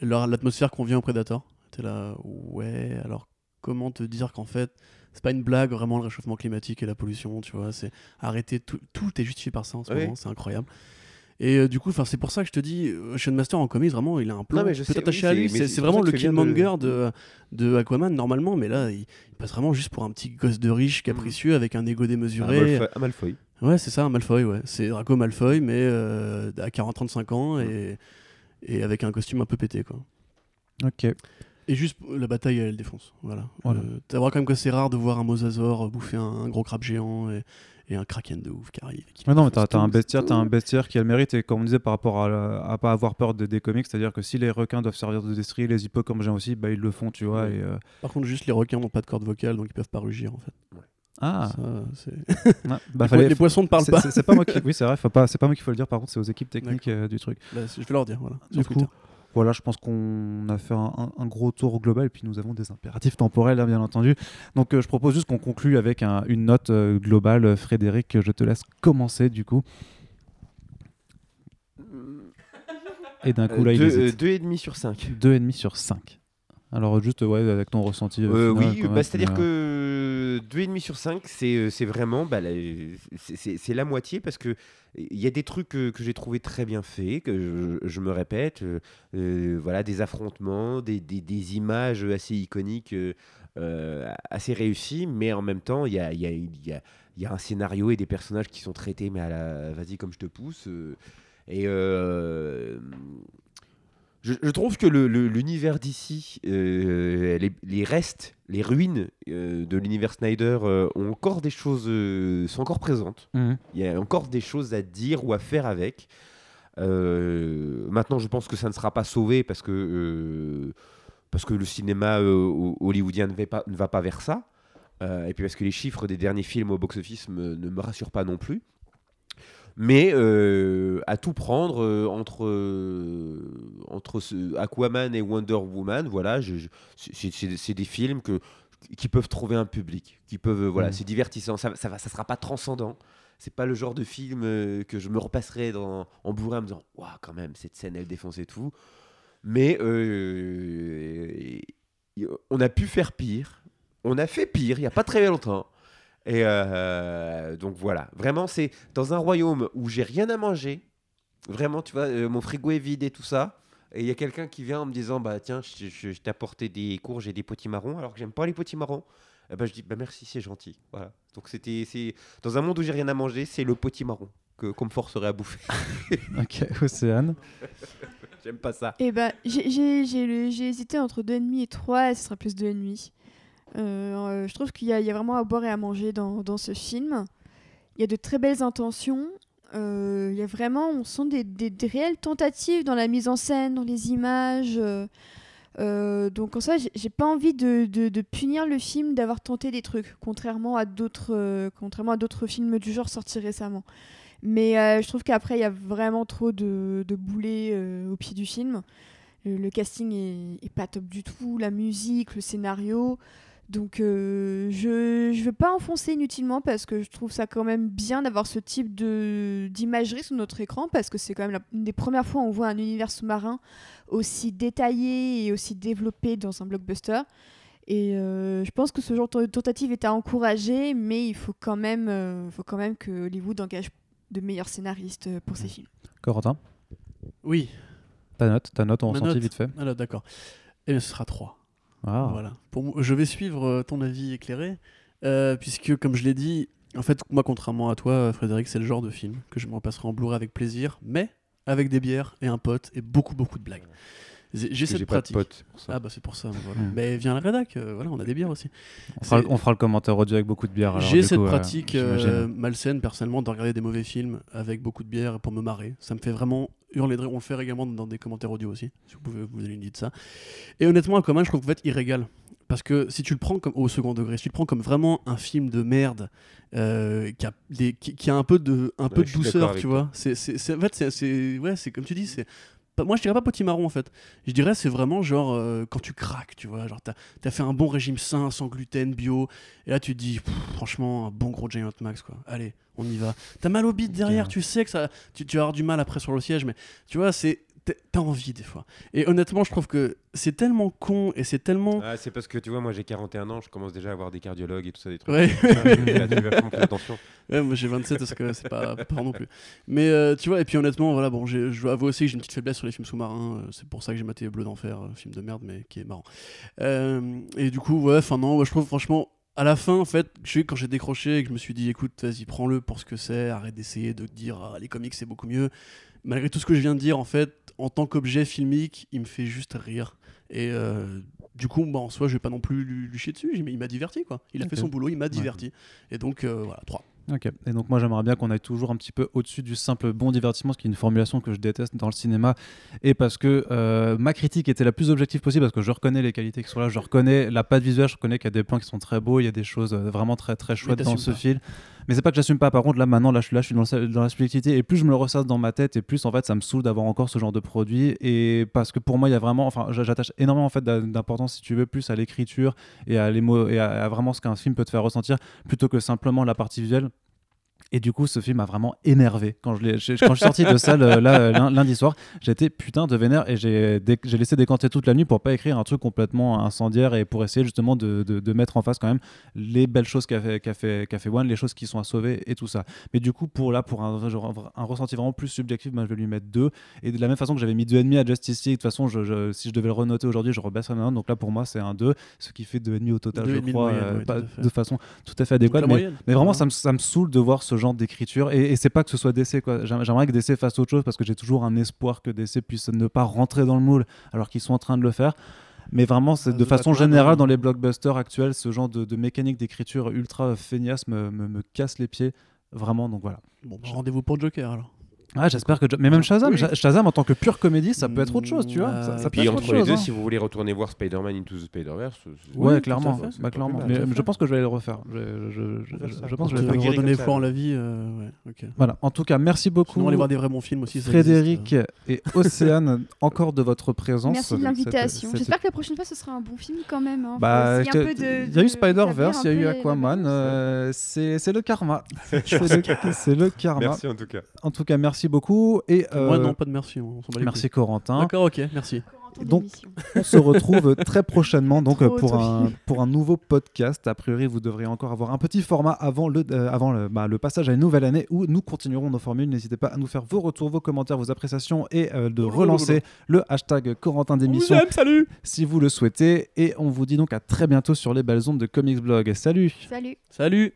l'atmosphère convient au Predator. T'es là, ouais, alors comment te dire qu'en fait, c'est pas une blague vraiment le réchauffement climatique et la pollution, tu vois, c'est arrêter, tout, tout est justifié par ça en ce Oui. moment, c'est incroyable. Et euh, du coup, c'est pour ça que je te dis, euh, Sean Master en comics, vraiment, il a un plan Non, mais je sais, peut attaché oui, à lui. C'est vraiment le Killmonger de, de Aquaman, normalement, mais là, il, il passe vraiment juste pour un petit gosse de riche capricieux avec un ego Un démesuré. Malfoy- un Malfoy. Ouais, c'est ça, un Malfoy, ouais. C'est Draco Malfoy, mais euh, à 40-35 ans et, et avec un costume un peu pété, quoi. Ok. Et juste, la bataille, elle défonce. Voilà. Voilà. Euh, T'as quand même que c'est rare de voir un Mosasaur bouffer un, un gros crabe géant et, et un kraken de ouf qui arrive. qui Ouais, non, mais t'as un bestiaire, t'as un bestiaire qui a le mérite et comme on disait par rapport à, la- à pas avoir peur de- des comics, c'est-à-dire que si les requins doivent servir de destriers, les hippocampes aussi, bah ils le font, tu vois. Ouais. Et, euh, Par contre, juste les requins n'ont pas de corde vocale, donc ils peuvent pas rugir, en fait. Ah, Ça, bah, les, po- fallait- les poissons ne parlent pas. c'est- pas moi qui, oui, c'est vrai, pas, c'est pas moi qu'il faut le dire. Par contre, c'est aux équipes techniques euh, du truc. Bah, je vais leur dire, voilà. Du coup, voilà, je pense qu'on a fait un, gros tour global et puis nous avons des impératifs temporels, hein, bien entendu. Donc, euh, je propose juste qu'on conclue avec un- une note euh, globale. Euh, Frédéric, je te laisse commencer du coup. Et d'un coup, là, il deux, hésite. euh, deux et demi sur 5. 2,5 sur 5. Alors, juste, ouais, avec ton ressenti. euh, Euh, final, oui, bah, c'est-à-dire que 2,5 sur 5, c'est euh, c'est vraiment bah, la, c'est- la moitié parce que il y a des trucs que, que j'ai trouvé très bien faits, que je, je me répète, euh, voilà, des affrontements, des, des- des images assez iconiques, euh, assez réussies, mais en même temps, il y a, y, a, y, a, il y a un scénario et des personnages qui sont traités, mais à la vas-y comme je te pousse. et je, je trouve que le- le- l'univers d'ici, euh, les, les restes, les ruines euh, de l'univers Snyder euh, ont encore des choses, sont encore présentes. mhm. Il y a encore des choses à dire ou à faire avec. Maintenant, je pense que ça ne sera pas sauvé parce que, parce que le cinéma ho- hollywoodien ne va pas, ne va pas vers ça. Et puis parce que les chiffres des derniers films au box-office ne me rassurent pas non plus. Mais euh, à tout prendre euh, entre, euh, entre ce Aquaman et Wonder Woman, voilà, je- je- c'est- des films que, qui peuvent trouver un public, qui peuvent, voilà, Mhm. c'est divertissant, ça, ça, va, ça sera pas transcendant. C'est pas le genre de film que je me repasserai dans, en bourré en me disant, waouh, quand même, cette scène, elle défonce et tout. Mais on a pu faire pire. On a fait pire il y a pas très longtemps. Et euh, donc voilà, vraiment, c'est dans un royaume où j'ai rien à manger. Vraiment, tu vois, euh, mon frigo est vide et tout ça. Et il y a quelqu'un qui vient en me disant Bah tiens, je, je- je t'ai apporté des courges et des potimarrons, alors que j'aime pas les potimarrons. Eh ben, je dis Bah merci, c'est gentil. Voilà. Donc c'était c'est dans un monde où j'ai rien à manger, c'est le potimarron que qu'on me forcerait à bouffer. Ok, Océane. j'aime pas ça. Et bah, j'ai- j'ai j'ai le- j'ai hésité entre 2,5 et 3, et ce sera plus 2,5. Euh, euh, je trouve qu'il y, a vraiment à boire et à manger dans, ce film. Il y a de très belles intentions. Euh, il y a vraiment, on sent des, réelles tentatives dans la mise en scène, dans les images. euh, donc en ça, j'ai- pas envie de, punir le film d'avoir tenté des trucs, contrairement à d'autres, contrairement à d'autres films du genre sortis récemment. Mais je trouve qu'après, il y a vraiment trop de, de boulets au pied du film. Le, le casting est, est pas top du tout, la musique, le scénario. Donc euh, je ne veux pas enfoncer inutilement parce que je trouve ça quand même bien d'avoir ce type de d'imagerie sur notre écran parce que c'est quand même la- une des premières fois où on voit un univers sous-marin aussi détaillé et aussi développé dans un blockbuster. Et euh, je pense que ce genre de tentative est à encourager, mais il faut quand même, euh, faut quand même que Hollywood engage de meilleurs scénaristes pour ses films. Corentin, Oui, ta note, ta note, on Ma ressenti note. vite fait. alors d'accord. Eh bien, ce sera 3. Ah. Voilà. Pour je vais suivre euh, ton avis éclairé, euh, puisque, comme je l'ai dit, en fait, moi, contrairement à toi, Frédéric, c'est le genre de film que je me repasserai en Blu-ray avec plaisir, mais avec des bières et un pote et beaucoup, beaucoup de blagues. J'ai cette pas de pratique. potes pour ça. Ah bah c'est pour ça. Voilà. Mais viens à la rédac, euh, voilà, on a des bières aussi. On fera, C'est- on fera le commentaire audio avec beaucoup de bière. alors, J'ai cette coup, euh, pratique euh, malsaine personnellement de regarder des mauvais films avec beaucoup de bière pour me marrer. Ça me fait vraiment hurler de rire. On le fait également dans des commentaires audio aussi, si vous pouvez vous allez nous dire ça. Et honnêtement, Aquaman, je trouve que vous êtes irrégal. Parce que si tu le prends comme, au second degré, si tu le prends comme vraiment un film de merde euh, qui, a des, qui, qui a un peu de, un peu de douceur, tu vois, c'est, en fait, c'est, ouais, c'est comme tu dis, c'est pas- moi je dirais pas potimarron en fait. Je dirais c'est vraiment genre euh, quand tu craques, tu vois, genre t'as as fait un bon régime sain, sans gluten, bio, et là tu te dis pff, franchement un bon gros Giant Max quoi. Allez, on y va. T'as mal au bide derrière, tu sais que ça, tu, tu vas avoir du mal après sur le siège, mais tu vois c'est t'as- envie des fois. Et honnêtement je trouve que c'est tellement con et c'est tellement Ah, c'est parce que tu vois, moi j'ai 41 ans, je commence déjà à avoir des cardiologues et tout ça, des trucs. ouais. Là, tu vachement plus attention. Ouais, moi j'ai 27 parce que c'est pas, pas non plus. Mais euh, tu vois, et puis honnêtement, voilà, bon, je dois avouer aussi que j'ai une petite faiblesse sur les films sous-marins. euh, c'est pour ça que j'ai maté Bleu d'Enfer, un film de merde, mais qui est marrant. Euh, et du coup, ouais, enfin non, ouais, je trouve franchement, à la fin, en fait, quand j'ai décroché et que je me suis dit, écoute, vas-y, prends-le pour ce que c'est, arrête d'essayer de dire, ah, les comics c'est beaucoup mieux. Malgré tout ce que je viens de dire, en fait, en tant qu'objet filmique, il me fait juste rire. Et euh, du coup, bah, en soi, je vais pas non plus lui, lui chier dessus. Il m'a diverti, quoi. Il a fait son boulot, il m'a diverti. Et donc, euh, voilà, 3. Ok. Et donc moi j'aimerais bien qu'on aille toujours un petit peu au-dessus du simple bon divertissement, ce qui est une formulation que je déteste dans le cinéma, et parce que euh, ma critique était la plus objective possible, parce que je reconnais les qualités qui sont là, je reconnais la patte visuelle, je reconnais qu'il y a des plans qui sont très beaux, il y a des choses vraiment très très chouettes dans ce pas. film. Mais c'est pas que j'assume pas. Par contre là maintenant là je suis là, je suis dans, la subjectivité, et plus je me le ressasse dans ma tête, et plus en fait ça me saoule d'avoir encore ce genre de produit, et parce que pour moi il y a vraiment, enfin j'a- j'attache énormément en fait d'importance si tu veux plus à l'écriture et à les mots et à vraiment ce qu'un film peut te faire ressentir plutôt que simplement la partie visuelle. Et du coup, ce film m'a vraiment énervé. Quand je, je- quand je suis sorti de salle euh, là, euh, lundi soir, j'étais putain de vénère et j'ai laissé décanter toute la nuit pour pas écrire un truc complètement incendiaire et pour essayer justement de, de- de mettre en face quand même les belles choses qu'a fait, qu'a fait, qu'a fait One, les choses qui sont à sauver et tout ça. Mais du coup, pour là, pour un, genre, un ressenti vraiment plus subjectif, ben, je vais lui mettre deux. Et de la même façon que j'avais mis deux et demi à Justice League, de toute façon, je, je- si je devais le renoter aujourd'hui, je rebaisserais un. Donc là, pour moi, c'est un 2, ce qui fait deux et demi au total, je crois, moyenne, euh, pas- de façon tout à fait adéquate. Mais, mais vraiment, ça me, ça me saoule de voir ce genre d'écriture. Et, et c'est pas que ce soit DC, quoi. J'aim- J'aimerais que DC fasse autre chose parce que j'ai toujours un espoir que DC puisse ne pas rentrer dans le moule alors qu'ils sont en train de le faire. Mais vraiment, c'est Ah, de façon générale, dans les blockbusters actuels, ce genre de, de mécanique d'écriture ultra feignasse me, me, me casse les pieds. Vraiment, donc voilà. Bon, bah, rendez-vous pour Joker alors. Ah, j'espère que. Mais même Shazam, Oui. Shazam en tant que pure comédie, ça peut être autre chose, tu vois. Ça, euh, ça Et peut puis être entre autre les chose. deux, hein. si vous voulez retourner voir Spider-Man Into the Spider-Verse, c'est- Ouais, Oui, clairement. fait, bah, clairement. mal. Mais je pense que je vais aller le refaire. Je, je- je- On va je- pense que je vais le redonner foi en la vie, euh, ouais. Voilà. En tout cas, merci beaucoup. Sinon, aller voir des vrais bons films aussi. Frédéric existe, et Océane, encore de votre présence. Merci de l'invitation. J'espère que la prochaine fois ce sera un bon film quand même. hein. Bah, il y a eu de Spider-Verse, il y a eu Aquaman. euh, c'est c'est le karma. C'est le, c'est le karma. Merci en tout cas. En tout cas, merci beaucoup. Et euh. Moi, euh, non, pas de merci. On merci. Corentin. D'accord, ok, merci. Donc. On se retrouve très prochainement donc Trop pour un, pour un nouveau podcast. A priori, vous devriez encore avoir un petit format avant le, euh, avant le, bah, le passage à une nouvelle année où nous continuerons nos formules. N'hésitez pas à nous faire vos retours, vos commentaires, vos appréciations et euh, de relancer le hashtag Corentin d'émission salut si vous le souhaitez. Et on vous dit donc à très bientôt sur les belles ondes de Comics Blog. Salut Salut. Salut